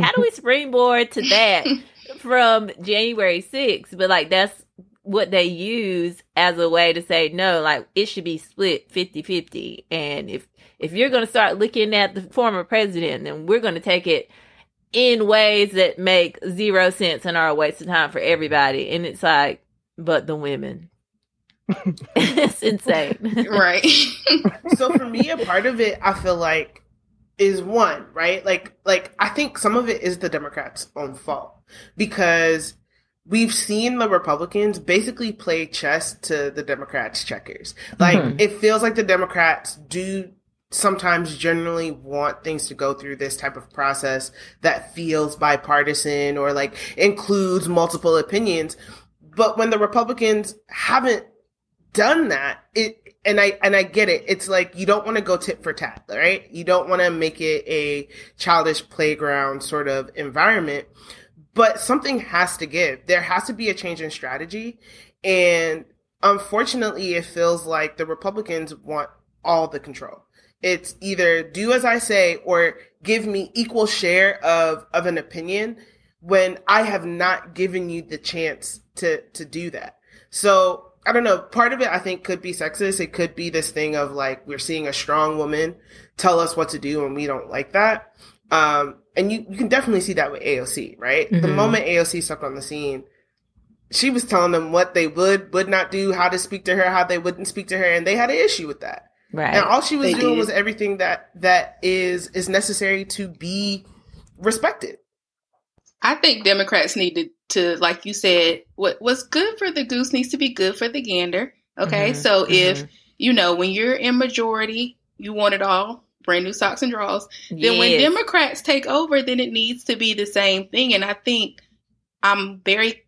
how do we (laughs) springboard to that (laughs) from January 6th? But like, that's what they use as a way to say, no, like it should be split 50 50. And if, if you're going to start looking at the former president, then we're going to take it in ways that make zero sense and are a waste of time for everybody. And it's like, but the women. (laughs) it's insane. Right. (laughs) so for me, a part of it, I feel like is one, right? Like, like I think some of it is the Democrats' own fault because we've seen the Republicans basically play chess to the Democrats' checkers. Like, mm-hmm. it feels like the Democrats do sometimes generally want things to go through this type of process that feels bipartisan or like includes multiple opinions. But when the Republicans haven't done that, it and I and I get it. It's like you don't want to go tit for tat, right? You don't want to make it a childish playground sort of environment. But something has to give. There has to be a change in strategy. And unfortunately, it feels like the Republicans want all the control. It's either do as I say or give me equal share of, of an opinion when I have not given you the chance to, to do that. So I don't know. Part of it I think could be sexist. It could be this thing of like, we're seeing a strong woman tell us what to do and we don't like that. Um, and you, you can definitely see that with AOC, right? Mm-hmm. The moment AOC stuck on the scene, she was telling them what they would, would not do, how to speak to her, how they wouldn't speak to her, and they had an issue with that. Right. And all she was they doing did. was everything that that is is necessary to be respected. I think Democrats need to, to like you said, what what's good for the goose needs to be good for the gander. Okay. Mm-hmm. So mm-hmm. if you know when you're in majority, you want it all, brand new socks and drawers. Yes. Then when Democrats take over, then it needs to be the same thing. And I think I'm very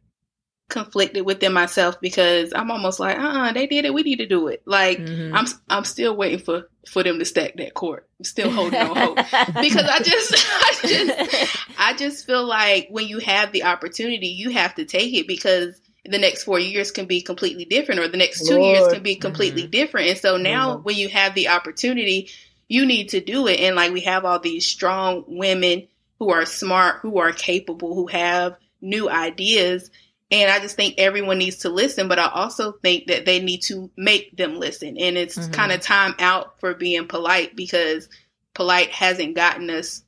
conflicted within myself because I'm almost like, uh, uh they did it. We need to do it. Like mm-hmm. I'm, I'm still waiting for for them to stack that court. I'm still holding on hope (laughs) because I just, (laughs) I just, I just feel like when you have the opportunity, you have to take it because the next four years can be completely different, or the next two Lord. years can be completely mm-hmm. different. And so now, mm-hmm. when you have the opportunity, you need to do it. And like we have all these strong women who are smart, who are capable, who have new ideas and I just think everyone needs to listen, but I also think that they need to make them listen. And it's mm-hmm. kind of time out for being polite because polite hasn't gotten us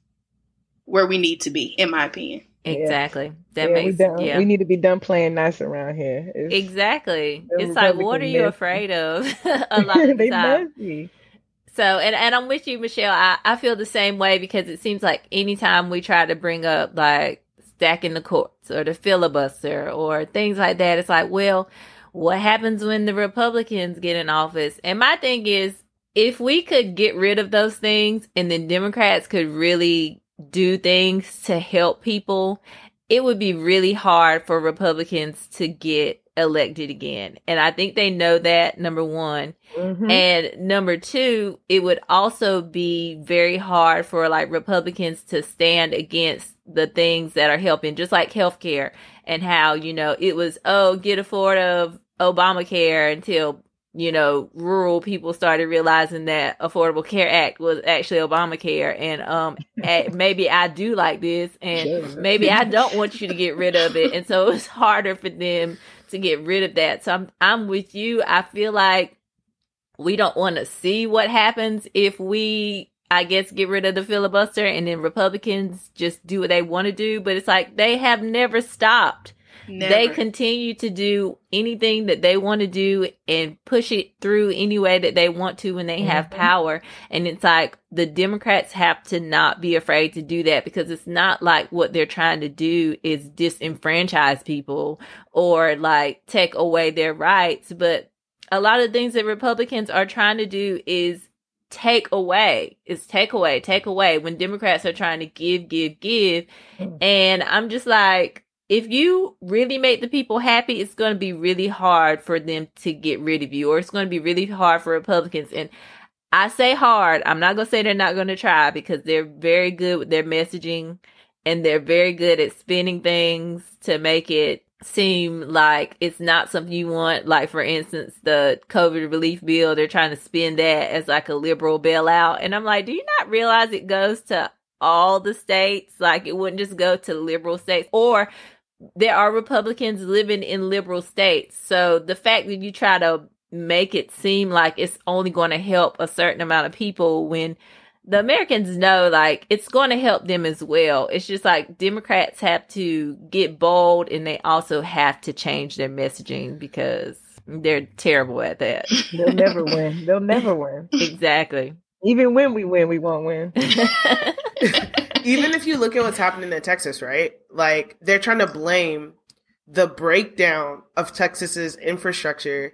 where we need to be, in my opinion. Exactly. That yeah, makes we, done, yeah. we need to be done playing nice around here. It's, exactly. It's like what are you afraid of? (laughs) a (laughs) lot of they time. So, and, and I'm with you, Michelle. I, I feel the same way because it seems like anytime we try to bring up like stacking the courts or the filibuster or things like that, it's like, well, what happens when the Republicans get in office? And my thing is, if we could get rid of those things and then Democrats could really do things to help people, it would be really hard for Republicans to get elected again. And I think they know that, number one. Mm-hmm. And number two, it would also be very hard for like Republicans to stand against the things that are helping, just like healthcare and how, you know, it was, oh, get afford of Obamacare until you know, rural people started realizing that Affordable Care Act was actually Obamacare, and um, (laughs) maybe I do like this, and maybe I don't want you to get rid of it, and so it's harder for them to get rid of that. So I'm I'm with you. I feel like we don't want to see what happens if we I guess get rid of the filibuster and then Republicans just do what they want to do, but it's like they have never stopped Never. They continue to do anything that they want to do and push it through any way that they want to when they mm-hmm. have power. And it's like the Democrats have to not be afraid to do that because it's not like what they're trying to do is disenfranchise people or like take away their rights. But a lot of things that Republicans are trying to do is take away. is take away, take away when Democrats are trying to give, give, give. Mm. And I'm just like, if you really make the people happy, it's going to be really hard for them to get rid of you, or it's going to be really hard for Republicans. And I say hard, I'm not going to say they're not going to try because they're very good with their messaging and they're very good at spinning things to make it seem like it's not something you want. Like, for instance, the COVID relief bill, they're trying to spin that as like a liberal bailout. And I'm like, do you not realize it goes to all the states? Like, it wouldn't just go to liberal states or there are Republicans living in liberal states. So the fact that you try to make it seem like it's only going to help a certain amount of people when the Americans know like it's going to help them as well. It's just like Democrats have to get bold and they also have to change their messaging because they're terrible at that. They'll never win. They'll never win. (laughs) Exactly. Even when we win, we won't win. (laughs) even if you look at what's happening in Texas, right? Like they're trying to blame the breakdown of Texas's infrastructure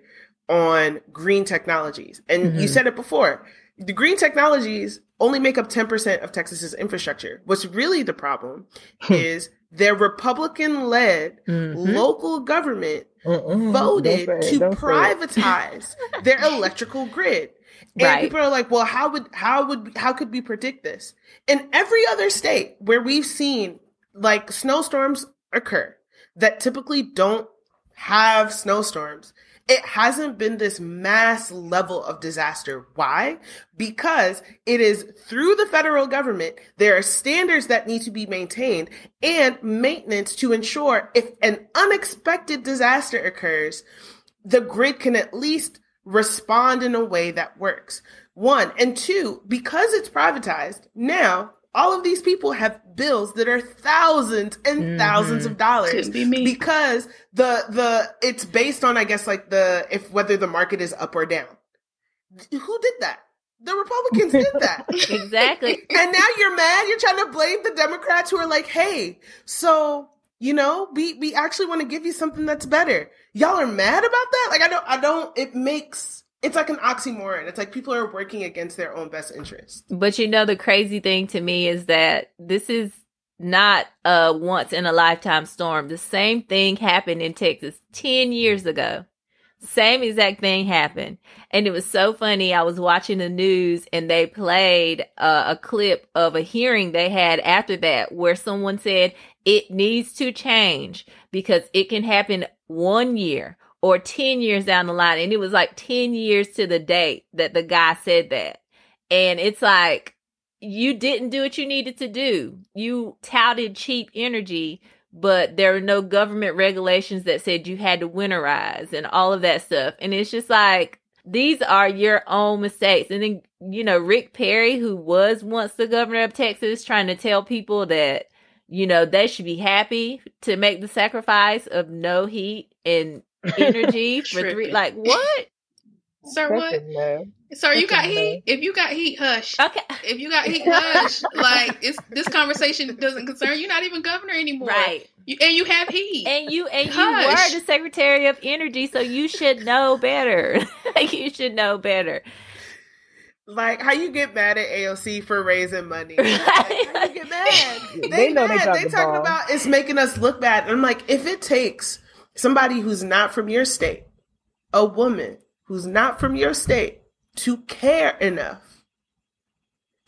on green technologies. And mm-hmm. you said it before. The green technologies only make up 10% of Texas's infrastructure. What's really the problem hmm. is their Republican led mm-hmm. local government Mm-mm. voted to privatize their (laughs) electrical grid. And right. people are like, well, how would how would how could we predict this? In every other state where we've seen like snowstorms occur that typically don't have snowstorms, it hasn't been this mass level of disaster. Why? Because it is through the federal government, there are standards that need to be maintained and maintenance to ensure if an unexpected disaster occurs, the grid can at least respond in a way that works. One. And two, because it's privatized, now all of these people have bills that are thousands and mm-hmm. thousands of dollars be me. because the the it's based on I guess like the if whether the market is up or down. Who did that? The Republicans did (laughs) that. exactly. (laughs) and now you're mad. You're trying to blame the Democrats who are like, "Hey, so you know, we we actually want to give you something that's better. Y'all are mad about that? Like I don't I don't it makes it's like an oxymoron. It's like people are working against their own best interest. But you know the crazy thing to me is that this is not a once in a lifetime storm. The same thing happened in Texas 10 years ago. Same exact thing happened. And it was so funny. I was watching the news and they played uh, a clip of a hearing they had after that where someone said it needs to change because it can happen one year or 10 years down the line. And it was like 10 years to the date that the guy said that. And it's like, you didn't do what you needed to do. You touted cheap energy but there were no government regulations that said you had to winterize and all of that stuff. And it's just like, these are your own mistakes. And then, you know, Rick Perry, who was once the governor of Texas, trying to tell people that, you know, they should be happy to make the sacrifice of no heat and energy (laughs) for three. Like, what? Sir, what? enough. Sir, you got heat. If you got heat, hush. Okay. If you got heat, hush. (laughs) like it's this conversation doesn't concern you. Not even governor anymore. Right. You, and you have heat. And you and you Hush. were the Secretary of Energy, so you should know better. (laughs) you should know better. Like how you get mad at AOC for raising money? Right. Like, how you (laughs) get mad? They They, know they mad. dropped They the talking ball. about it's making us look bad. And I'm like, if it takes somebody who's not from your state, a woman who's not from your state, to care enough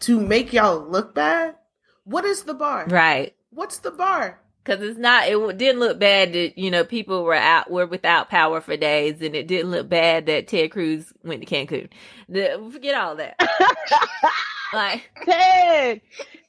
to make y'all look bad, what is the bar? Right. What's the bar? Because it's not, it didn't look bad that, you know, people were out, were without power for days, and it didn't look bad that Ted Cruz went to Cancun. The, forget all that. (laughs) like, Ted,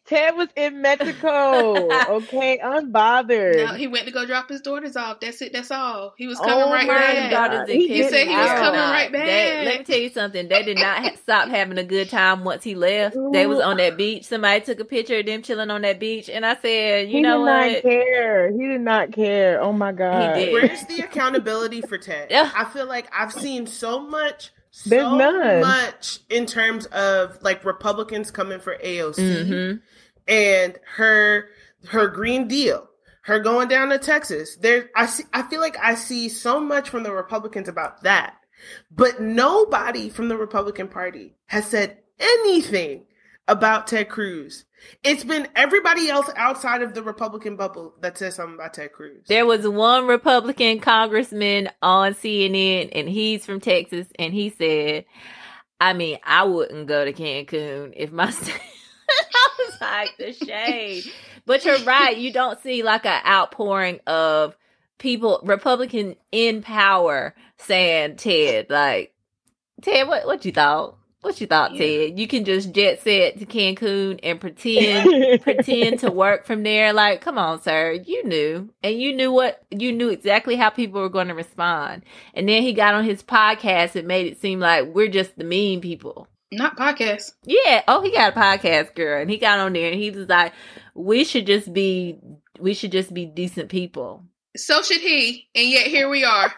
Ted was in Mexico. (laughs) Okay, unbothered. no, he went to go drop his daughters off. That's it. That's all. He was coming Oh right my back. God. daughters He and said he was out. coming right They- back. let me tell you something. They did not ha- stop having a good time once he left. They was on that beach. Somebody took a picture of them chilling on that beach, and I said, you he know what? He did not care. He did not care. Oh my god. did. Where's the accountability for Ted? Yeah. I feel like I've seen so much, so There's none. much in terms of like Republicans coming for AOC Mhm. And her her Green Deal, her going down to Texas. There, I see. I feel like I see so much from the Republicans about that, but nobody from the Republican Party has said anything about Ted Cruz. It's been everybody else outside of the Republican bubble that says something about Ted Cruz. There was one Republican congressman on CNN, and he's from Texas, and he said, "I mean, I wouldn't go to Cancun if my." (laughs) (laughs) I was like the shade, but you're right. You don't see like an outpouring of people, Republican in power, saying Ted, like Ted, what what you thought? What you thought, Yeah. Ted? You can just jet set to Cancun and pretend (laughs) pretend to work from there. Like, come on, sir. You knew. And you knew what you knew exactly how people were going to respond. And then he got on his podcast and made it seem like we're just the mean people. Not podcast. Yeah. Oh, he got a podcast, girl. And he got on there and he was like, We should just be we should just be decent people. So should he. And yet here we are.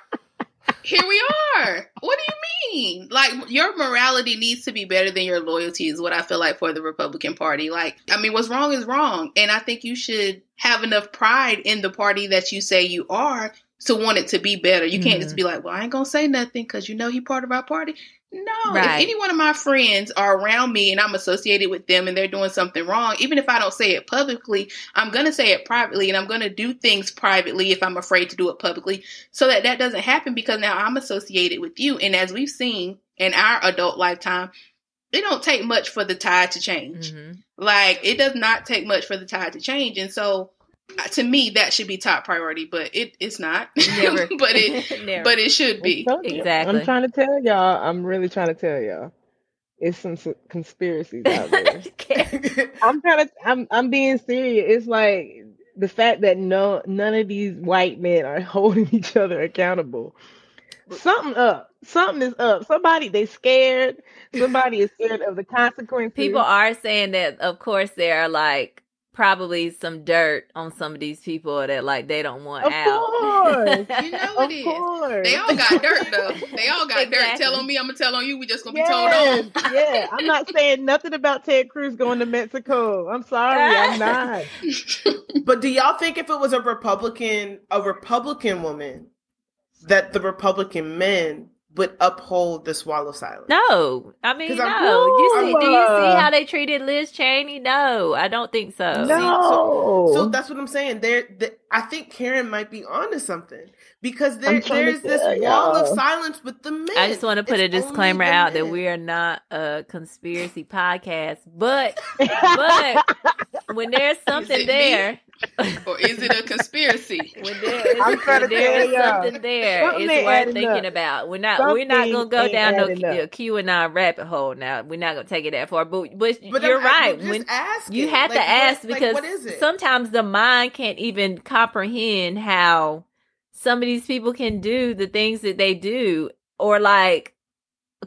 Here we are. What do you mean? Like your morality needs to be better than your loyalty is what I feel like for the Republican Party. Like, I mean, what's wrong is wrong. And I think you should have enough pride in the party that you say you are to want it to be better. You can't just mm-hmm. be like, well, I ain't gonna say nothing because you know he part of our party. No, Right. if any one of my friends are around me and I'm associated with them and they're doing something wrong, even if I don't say it publicly, I'm going to say it privately and I'm going to do things privately if I'm afraid to do it publicly so that that doesn't happen because now I'm associated with you. And as we've seen in our adult lifetime, it don't take much for the tide to change. Mhm. Like it does not take much for the tide to change. And so to me, that should be top priority, but it, it's not. (laughs) Never. (laughs) but it, (laughs) Never. but it should be. I'm. Exactly. I'm trying to tell y'all. I'm really trying to tell y'all. It's some s- conspiracies out there. I'm trying to. I'm. I'm being serious. It's like the fact that no, none of these white men are holding each other accountable. Something up. Something is up. Somebody they scared. Somebody is scared of the consequences. People are saying that, of course, there are like probably some dirt on some of these people that like they don't want Of out. course. (laughs) You know of it is. course. They all got dirt though. They all got dirt. Exactly. Tell on me, I'm gonna tell on you. We just gonna be told on. yeah. I'm not saying nothing about Ted Cruz going to Mexico. I'm sorry, I'm (laughs) not. But do y'all think if it was a Republican, a Republican woman, that the Republican men would uphold the swallow silence? No, I mean 'Cause no. I'm- You see, do you see how they treated Liz Cheney? No, I don't think so. No. So that's what I'm saying. There, the, I think Karen might be onto something because there, I'm trying to there's this tell wall of silence with the men. I just want to put a It's only disclaimer out that we are not a conspiracy (laughs) podcast, but but (laughs) when there's something there, me? There, Or is it a conspiracy? (laughs) when there is, I'm trying to there is something there, Something it's worth thinking up. about. We're not we're not gonna go down no adding up. Uh, Q- QAnon rabbit hole now. We're not gonna take it that far, but but, But you're I'm, right. I'm just when asking. you have to ask what, like, because what is it? sometimes the mind can't even comprehend how some of these people can do the things that they do or like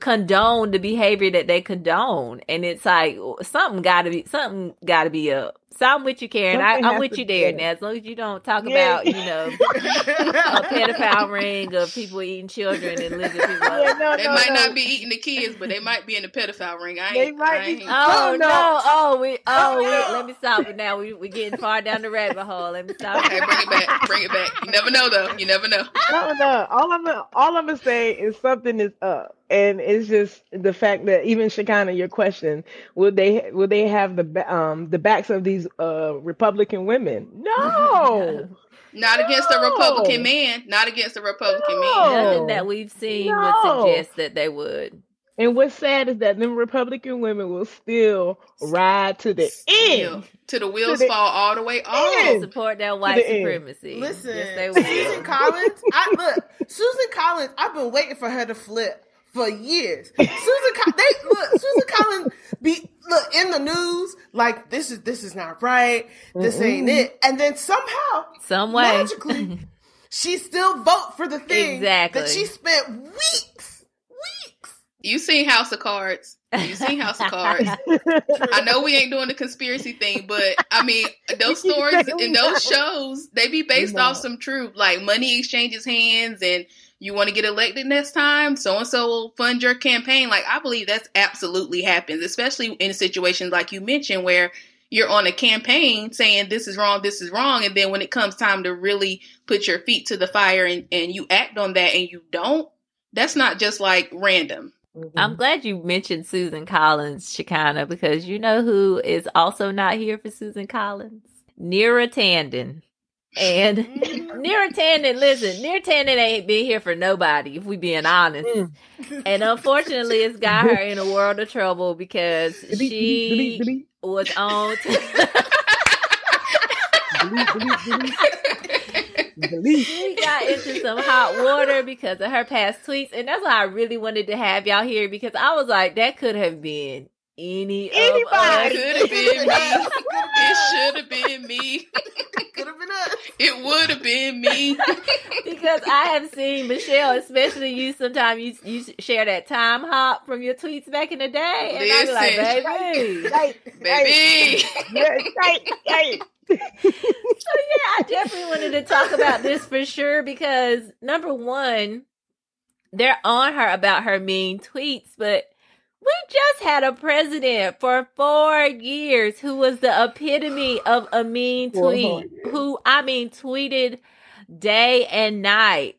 condone the behavior that they condone and it's like something got to be something got to be up So I'm with you, Karen. I, I'm with you there. Now, as long as you don't talk yeah. about, you know, a (laughs) pedophile ring of people eating children and losing people. Yeah, no, they no, might no. not be eating the kids, but they might be in the pedophile ring. I ain't. They might be. Oh no, no! Oh, we. Oh, we, let me stop it now. We we getting far down the rabbit hole. Let me stop. Okay, bring it back. Bring it back. You never know, though. You never know. No, no. All I'm all I'm gonna say is something is up and it's just the fact that even Shekinah, your question, would they would they have the um the backs of these uh Republican women? No. (laughs) Not no. against a Republican man. Not against a Republican no. man. Nothing that we've seen no. would suggest that they would. And what's sad is that them Republican women will still ride to the end. To the wheels to the fall all the way off. Support that white supremacy. Listen, yes, Susan Collins. I look, Susan Collins. I've been waiting for her to flip for years. Susan, they look. Susan Collins be look in the news like this is this is not right. This mm ain't it. And then somehow, some way, magically, (laughs) she still vote for the thing exactly. that she spent weeks, weeks. You seen House of Cards? You seen House of Cards? (laughs) I know we ain't doing the conspiracy thing, but I mean those (laughs) stories and those shows they be based off some truth, like money exchanges hands and you want to get elected next time, so and so will fund your campaign. Like I believe that's absolutely happens, especially in situations like you mentioned where you're on a campaign saying this is wrong, this is wrong, and then when it comes time to really put your feet to the fire and, and you act on that and you don't, that's not just like random. Mm-hmm. I'm glad you mentioned Susan Collins, Shekinah, because you know who is also not here for Susan Collins? Neera Tanden. And (laughs) (laughs) Neera Tanden, listen, Neera Tanden ain't been here for nobody, if we being honest. Mm. and unfortunately, it's got her in a world of trouble because she was on. (laughs) T- she got into some hot water because of her past tweets, and that's why I really wanted to have y'all here because I was like, that could have been any anybody. Could have been me. It (laughs) should have been me. Could have been us. It would have been me. (laughs) because I have seen Michelle, especially you. Sometimes you you share that time hop from your tweets back in the day, and Listen, I be like, baby, right, baby, right, right. (laughs) so yeah, I definitely wanted to talk about this for sure because number one, they're on her about her mean tweets, but we just had a president for four years who was the epitome of a mean tweet, who I mean tweeted day and night.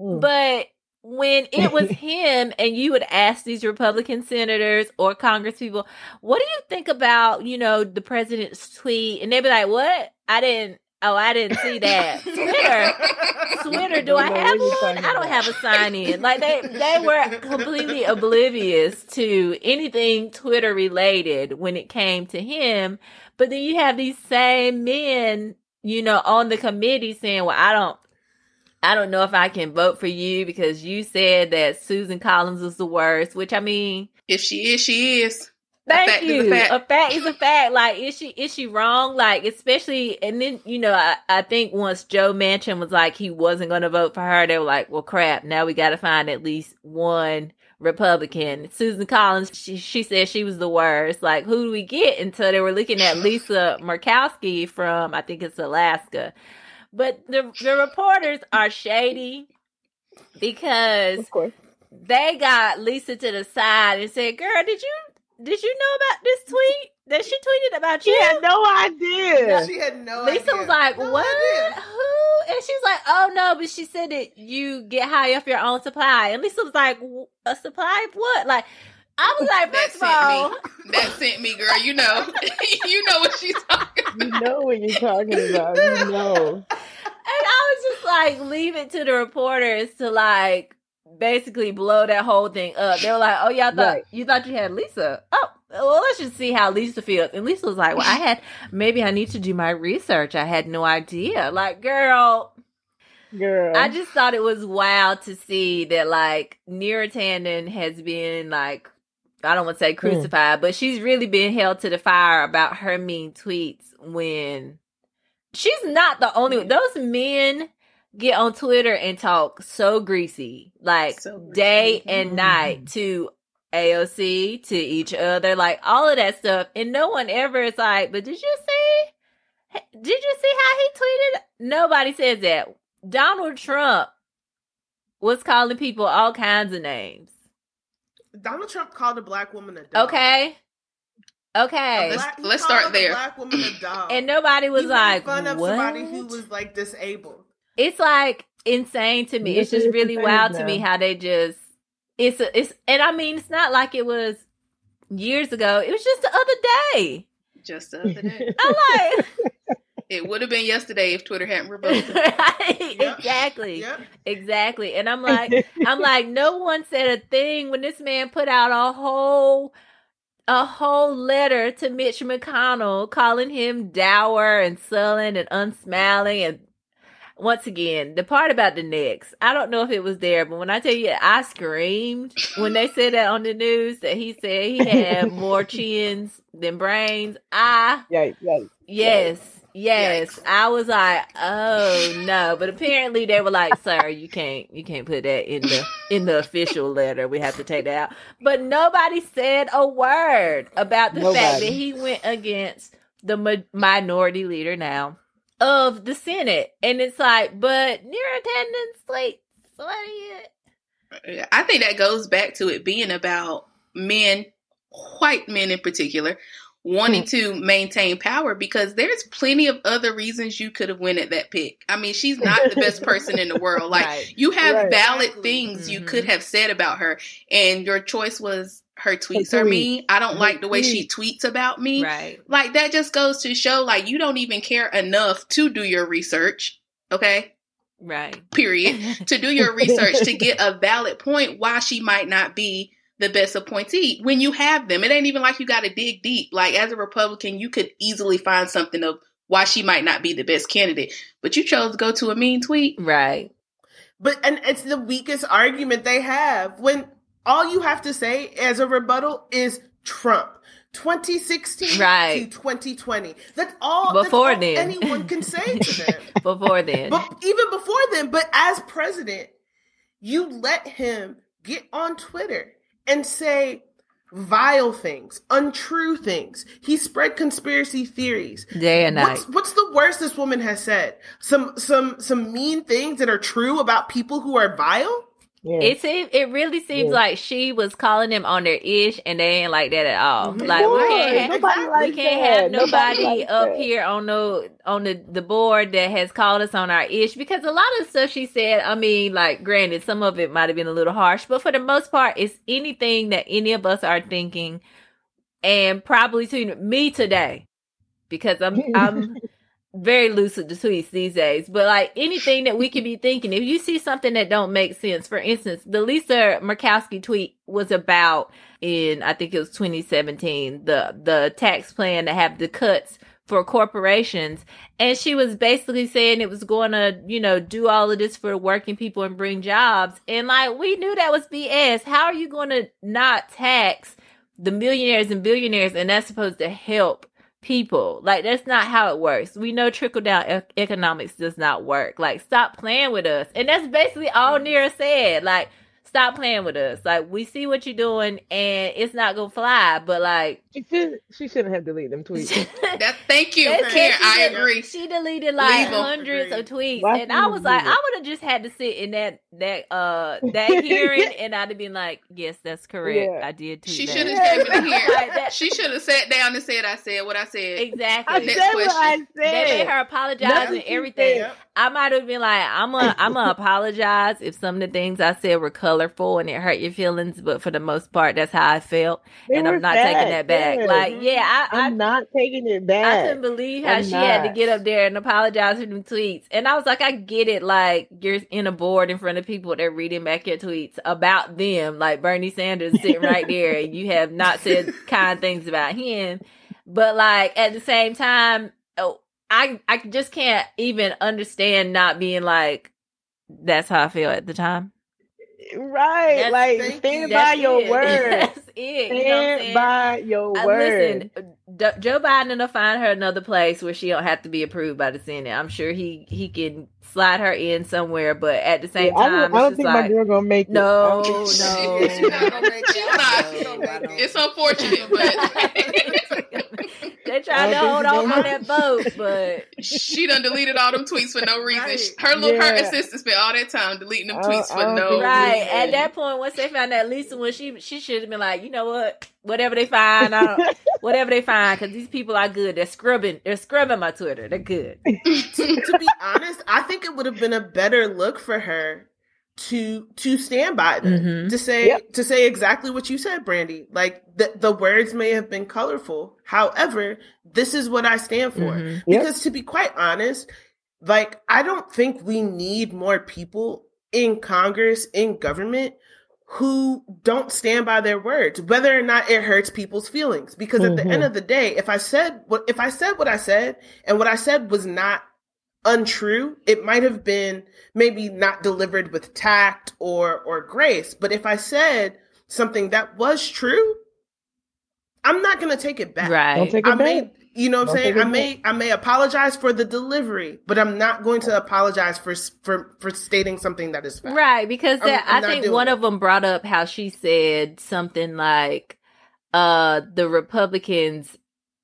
Mm. But when (laughs) it was him and you would ask these Republican senators or Congress people, what do you think about, you know, the president's tweet? And they'd be like, What? I didn't Oh, I didn't see that. (laughs) Twitter. Twitter, do I have one? I don't have a sign in. Like they they were completely oblivious to anything Twitter related when it came to him. But then you have these same men, you know, on the committee saying, Well, I don't I don't know if I can vote for you because you said that Susan Collins was the worst, which I mean if she is, she is. Thank a fact you. Is a, fact. a fact is a fact. Like, is she is she wrong? Like, especially, and then you know, I, I think once Joe Manchin was like he wasn't going to vote for her, they were like, well, crap. Now we got to find at least one Republican. Susan Collins, she she said she was the worst. Like, who do we get? Until they were looking at Lisa Murkowski from I think it's Alaska. But the the reporters are shady because they got Lisa to the side and said, "Girl, did you did you know about this tweet that she tweeted about you? She had no idea. She had no Lisa idea. was like, no "What? Idea. Who?" And she was like, "Oh no," but she said that you get high off your own supply. And Lisa was like, "A supply of what?" Like. I was like, first of all, me. that sent me, girl. You know, (laughs) you know what she's talking about. You know what you're talking about. You know. (laughs) And I was just like, leave it to the reporters to like basically blow that whole thing up. They were like, "Oh, y'all thought right. you thought you had Lisa? Oh, well, let's just see how Lisa feels." And Lisa was like, "Well, I had (laughs) maybe I need to do my research. I had no idea." Like, girl, girl, I just thought it was wild to see that like Neera Tanden has been like. I don't want to say hmm. crucified, mm. but she's really been held to the fire about her mean tweets when she's not the only those men get on Twitter and talk so greasy, like so greasy. day and mm-hmm. night to AOC, to each other, like all of that stuff. And no one ever is like, but did you see? Did you see how he tweeted? Nobody says that. Donald Trump was calling people all kinds of names. Donald Trump called a black woman a dog. Okay. Okay. Let's- let's called start a there. Black woman a dog. And nobody was He made like, fun of what? somebody who was like disabled. It's like insane to me. It's This just really insane wild to me how they just it's a, it's and I mean it's not like it was years ago. It was just the other day. Just the other day. (laughs) I'm like (laughs) it would have been yesterday if Twitter hadn't revoked (laughs) right, Yep. exactly. Yep. Exactly. And I'm like I'm like no one said a thing when this man put out a whole a whole letter to Mitch McConnell calling him dour and sullen and unsmiling and once again, the part about the necks, I don't know if it was there, but when I tell you I screamed when they said that on the news that he said he had (laughs) more chins than brains, I. Yes, yes. Yikes. I was like, oh no. But apparently they were like, sir, you can't you can't put that in the in the official letter. We have to take that out. But nobody said a word about the fact that he went against the ma- minority leader now of the Senate. And it's like, but Neera Tanden's, like, so what do you I think that goes back to it being about men, white men in particular, wanting to maintain power because there's plenty of other reasons you could have win at that pick. I mean, she's not the best person in the world. Like (laughs) Right. you have Right. valid Exactly. things you Mhm. could have said about her, and your choice was her tweets Her are tweet. mean. I don't Her like the way she tweets about me. Right. Like that just goes to show like you don't even care enough to do your research. Okay, Right. period. to do your research to get (laughs) a valid point why she might not be the best appointee when you have them. It ain't even like you got to dig deep. Like as a Republican, you could easily find something of why she might not be the best candidate, but you chose to go to a mean tweet. Right. But and it's the weakest argument they have when all you have to say as a rebuttal is Trump. 2016 Right. to 2020. That's all, Before that's all then. anyone can say to (laughs) them. Before then. but even before then, but as president, you let him get on Twitter and say vile things, untrue things. He spread conspiracy theories. Day and night. What's, what's the worst this woman has said? Some some some mean things that are true about people who are vile? Yeah. It seems it really seems Yeah. like she was calling them on their ish, and they ain't like that at all. Mhm. Like we can't have, nobody we can't that. have nobody likes up that. here on the on the the board that has called us on our ish because a lot of stuff she said. I mean, like granted, some of it might have been a little harsh, but for the most part, it's anything that any of us are thinking, and probably to me today because I'm I'm (laughs) very lucid the tweets these days, but like anything that we could be thinking, if you see something that don't make sense, for instance, the Lisa Murkowski tweet was about in I think it was 2017 the the tax plan to have the cuts for corporations, and she was basically saying it was going to you know do all of this for working people and bring jobs, and like we knew that was BS. How are you going to not tax the millionaires and billionaires, and that's supposed to help? People. Like that's not how it works. We know trickle down ec- economics does not work. Like stop playing with us. And that's basically all mm. Neera said. Like stop playing with us. Like we see what you're doing and it's not going to fly, but like She should. She shouldn't have deleted them tweets. (laughs) That thank you, That's Karen. She I did- agree. She deleted like Leave 'em. hundreds of tweets, Why and I was like, delete I would have just had to sit in that that uh that hearing, and I'd have been like, yes, that's (laughs) correct. Yeah. I did tweet She should have Yeah. came in here. Like that- She should have sat down and said, "I said what I said." exactly. I Next said what I question. They made said. her apologize That's and everything. said. I might have been like, I'm a, I'm gonna apologize if some of the things I said were colorful and it hurt your feelings, but for the most part, that's how I felt, They and I'm were not taking that back. Yeah. Like, yeah, I, I'm not taking it back. I back. couldn't believe how I'm she had to get up there and apologize for them tweets. And I was like, I get it. Like, you're in a board in front of people that are reading back your tweets about them. Like Bernie Sanders sitting right there, and you have not said (laughs) kind things about him. But like at the same time, oh, I I just can't even understand not being like, that's how I feel at the time. Right. That's- like thank stand you. by That's your it. (laughs) word. That's it. You know Stand by your Uh, word. Listen, D- Joe Biden will find her another place where she don't have to be approved by the Senate. I'm sure he he can slide her in somewhere, but at the same Yeah, I time, don't, I don't think just my like girl gonna make it. No, don't no, She's not gonna make it. She's not. She don't make it. It's unfortunate, but they tried to hold off on that boat, (laughs) but she done deleted all them tweets for no (laughs) reason. Right. Her little her assistant spent all that time deleting them I tweets for don't no think- right reason. at that point, once they found that Lisa, when she she should have been like, you know what, whatever they find, I don't, (laughs) whatever they find, because these people are good. They're scrubbing, they're scrubbing my Twitter. They're good. to be honest, I think it would have been a better look for her to to stand by them Mhm. to say Yep. to say exactly what you said, Brandy. Like the the words may have been colorful, however, this is what I stand for. Mhm. Yep. Because to be quite honest, like I don't think we need more people in Congress in government who don't stand by their words, whether or not it hurts people's feelings. Because at the end of the day, if I said what if I said what I said and what I said was not untrue, it might have been maybe not delivered with tact or or grace. But if I said something that was true, I'm not gonna take it back. Right. Don't take it I back. may, you know what I'm saying? I it may, I may apologize for the delivery, but I'm not going to apologize for for for stating something that is fact. Right, because I'm- that, I'm I think one it. of them brought up how she said something like, uh, the Republicans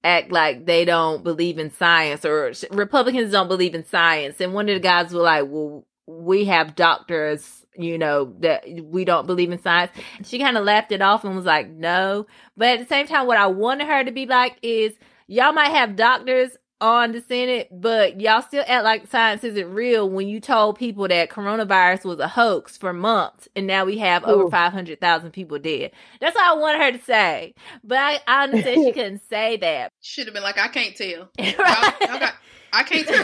act like they don't believe in science or Republicans don't believe in science. And one of the guys were like, well, we have doctors, you know, that we don't believe in science. She kind of laughed it off and was like, no. But at the same time, what I wanted her to be like is, y'all might have doctors on the Senate, but y'all still act like science isn't real when you told people that coronavirus was a hoax for months and now we have over 500,000 people dead. That's all I wanted her to say. But I, I understand she (laughs) couldn't say that. Should have been like, I can't tell. (laughs) Y'all, Right? y'all got, I can't tell.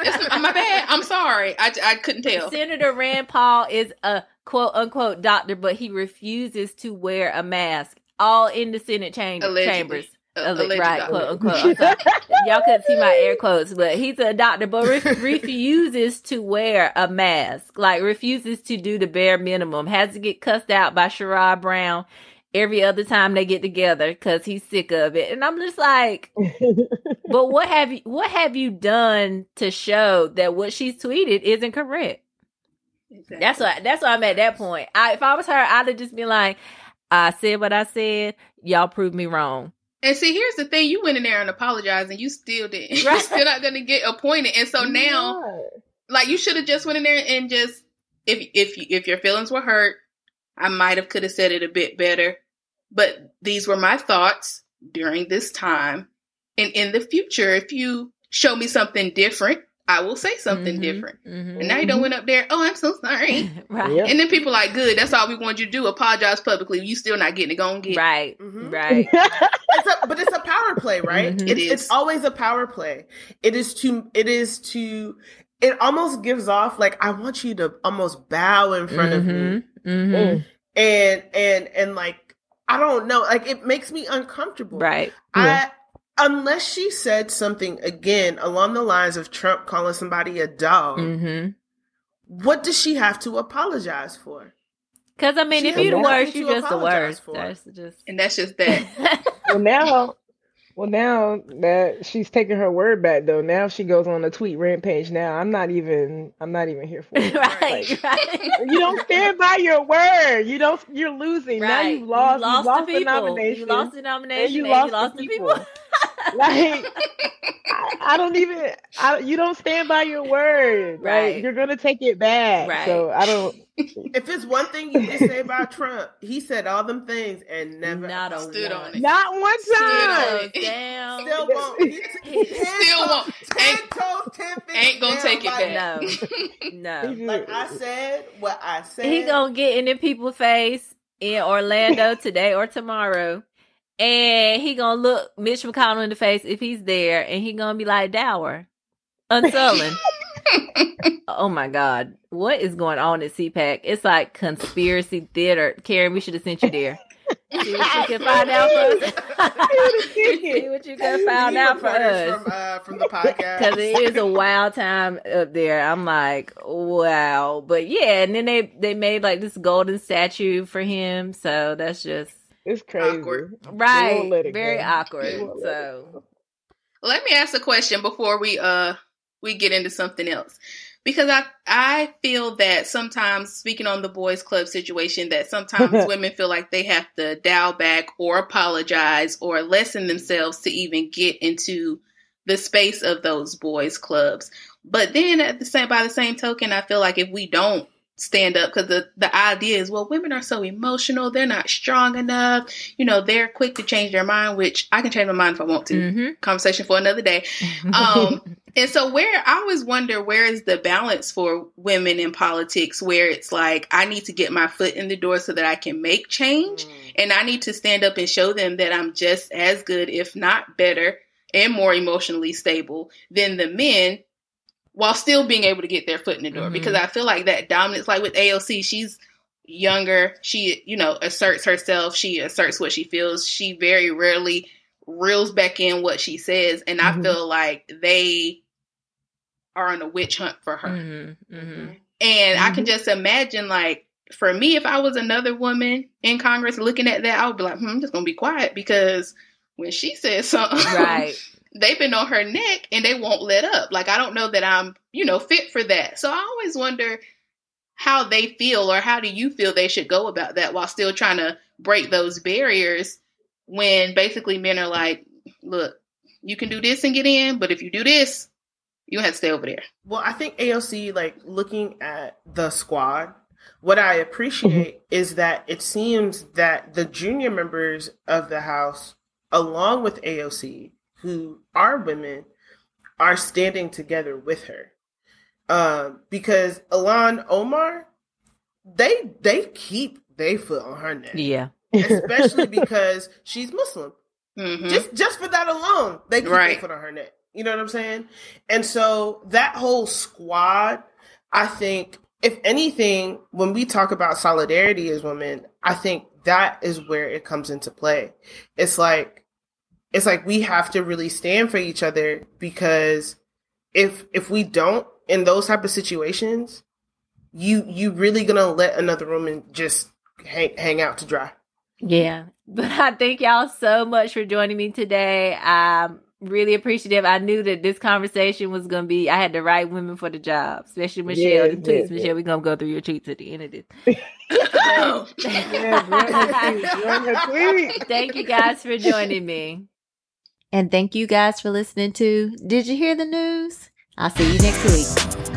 It's uh, my bad. I'm sorry. I, I couldn't tell. Senator Rand Paul is a quote unquote doctor, but he refuses to wear a mask. All in the Senate chamber, Allegedly. chambers. Alleged right, doctor. quote unquote. Sorry. (laughs) Y'all couldn't see my air quotes, but he's a doctor, but re- (laughs) refuses to wear a mask. Like refuses to do the bare minimum. Has to get cussed out by Sherrod Brown every other time they get together because he's sick of it. And I'm just like, (laughs) but what have you what have you done to show that what she's tweeted isn't correct? Exactly. That's what that's why I'm at that point. I if I was her, I'd have just been like, I said what I said, y'all proved me wrong. And see, here's the thing: you went in there and apologized, and you still didn't. (laughs) Right. You're still not going to get appointed. And so now, like, you should have just went in there and just, if if you- if your feelings were hurt, I might have could have said it a bit better. But these were my thoughts during this time, and in the future, if you show me something different, I will say something Mhm, different. mhm. And now you don't went up there. Oh, I'm so sorry. (laughs) right. Yeah. And then people like, good. That's all we want you to do. Apologize publicly. You still not getting it. Go and get. it. Right. Mhm. Right. (laughs) It's a, but it's a power play, right? Mhm. It's, It is. it's always a power play. It is to. It is to. It almost gives off like I want you to almost bow in front of me, Mhm, mhm. Mm. and and and like I don't know, like it makes me uncomfortable. Right. I unless she said something again along the lines of Trump calling somebody a dog, Mm-hmm. what does she have to apologize for? Because I mean, She if you're the worst, you're just the worst. for. That's just. And that's just that. (laughs) well now well now that she's taking her word back though now she goes on a tweet rampage now i'm not even i'm not even here for it (laughs) right. Like, Right. you don't stand by your word you don't you're losing now you've lost You you lost, the the nomination You lost the nomination. and you and lost, you lost the the people, people. (laughs) (laughs) like I, I don't even I, you don't stand by your word Right. like you're gonna take it back Right. so i don't (laughs) If it's one thing you can say about Trump, he said all them things and never Not a Stood one. on it. not one time on it. down. Still (laughs) won't. He, he, Still won't. Ten Ain't- toes, ten fingers ain't gonna down, take it like- back. No. No. Like I said, what I said. he gonna get in the people's face in Orlando today or tomorrow, and he gonna look Mitch McConnell in the face if he's there, and he gonna be like Dower, unsullen. (laughs) oh my God, what is going on at CPAC? It's like conspiracy theater. Karen, we should have sent you there. See what you can find out for us. See what you can (laughs) find out for us. from, uh, from the podcast. Because it is a wild time up there. I'm like, wow. But yeah, and then they they made like this golden statue for him. So that's just it's crazy Awkward. right, won't let it very go. awkward. They won't let it So Let me ask a question before we uh we get into something else. Because I I feel that sometimes speaking on the boys club situation that sometimes (laughs) women feel like they have to dial back or apologize or lessen themselves to even get into the space of those boys clubs. But then at the same by the same token, I feel like if we don't stand up because the, the idea is well women are so emotional they're not strong enough you know they're quick to change their mind which i can change my mind if i want to mm-hmm. conversation for another day (laughs) um and so where i always wonder where is the balance for women in politics where it's like i need to get my foot in the door so that i can make change mm. and i need to stand up and show them that i'm just as good if not better and more emotionally stable than the men while still being able to get their foot in the door. Mm-hmm. Because I feel like that dominance, like with AOC, she's younger. She, you know, asserts herself. She asserts what she feels. She very rarely reels back in what she says. And mm-hmm. I feel like they are on a witch hunt for her. Mm-hmm. mm-hmm. And I can mm-hmm. just imagine, like, for me, if I was another woman in Congress looking at that, I would be like, hmm, I'm just going to be quiet because when she says something, right (laughs) they've been on her neck and they won't let up. Like I don't know that I'm, you know, fit for that. So I always wonder how they feel or how do you feel they should go about that while still trying to break those barriers when basically men are like, look, you can do this and get in, but if you do this, you have to stay over there. Well, I think AOC, like looking at the squad, what I appreciate mm-hmm. is that it seems that the junior members of the House, along with AOC, who are women are standing together with her. Um, because Ilhan Omar, they they keep their foot on her neck. Yeah. Especially (laughs) because she's Muslim. Mm-hmm. Just just for that alone, they keep right. their foot on her neck. You know what I'm saying? And so that whole squad, I think, if anything, when we talk about solidarity as women, I think that is where it comes into play. It's like it's like we have to really stand for each other because if if we don't in those type of situations, you you really gonna let another woman just hang hang out to dry. Yeah. (laughs) But I thank y'all so much for joining me today. I'm really appreciative. I knew that this conversation was gonna be I had the right women for the job, especially Michelle. Yes, the tweets. Yes, Michelle, yes. we're gonna go through your tweets at the end of this. (laughs) (laughs) Thank you guys for joining me. And thank you guys for listening to Did You Hear the News? I'll see you next week.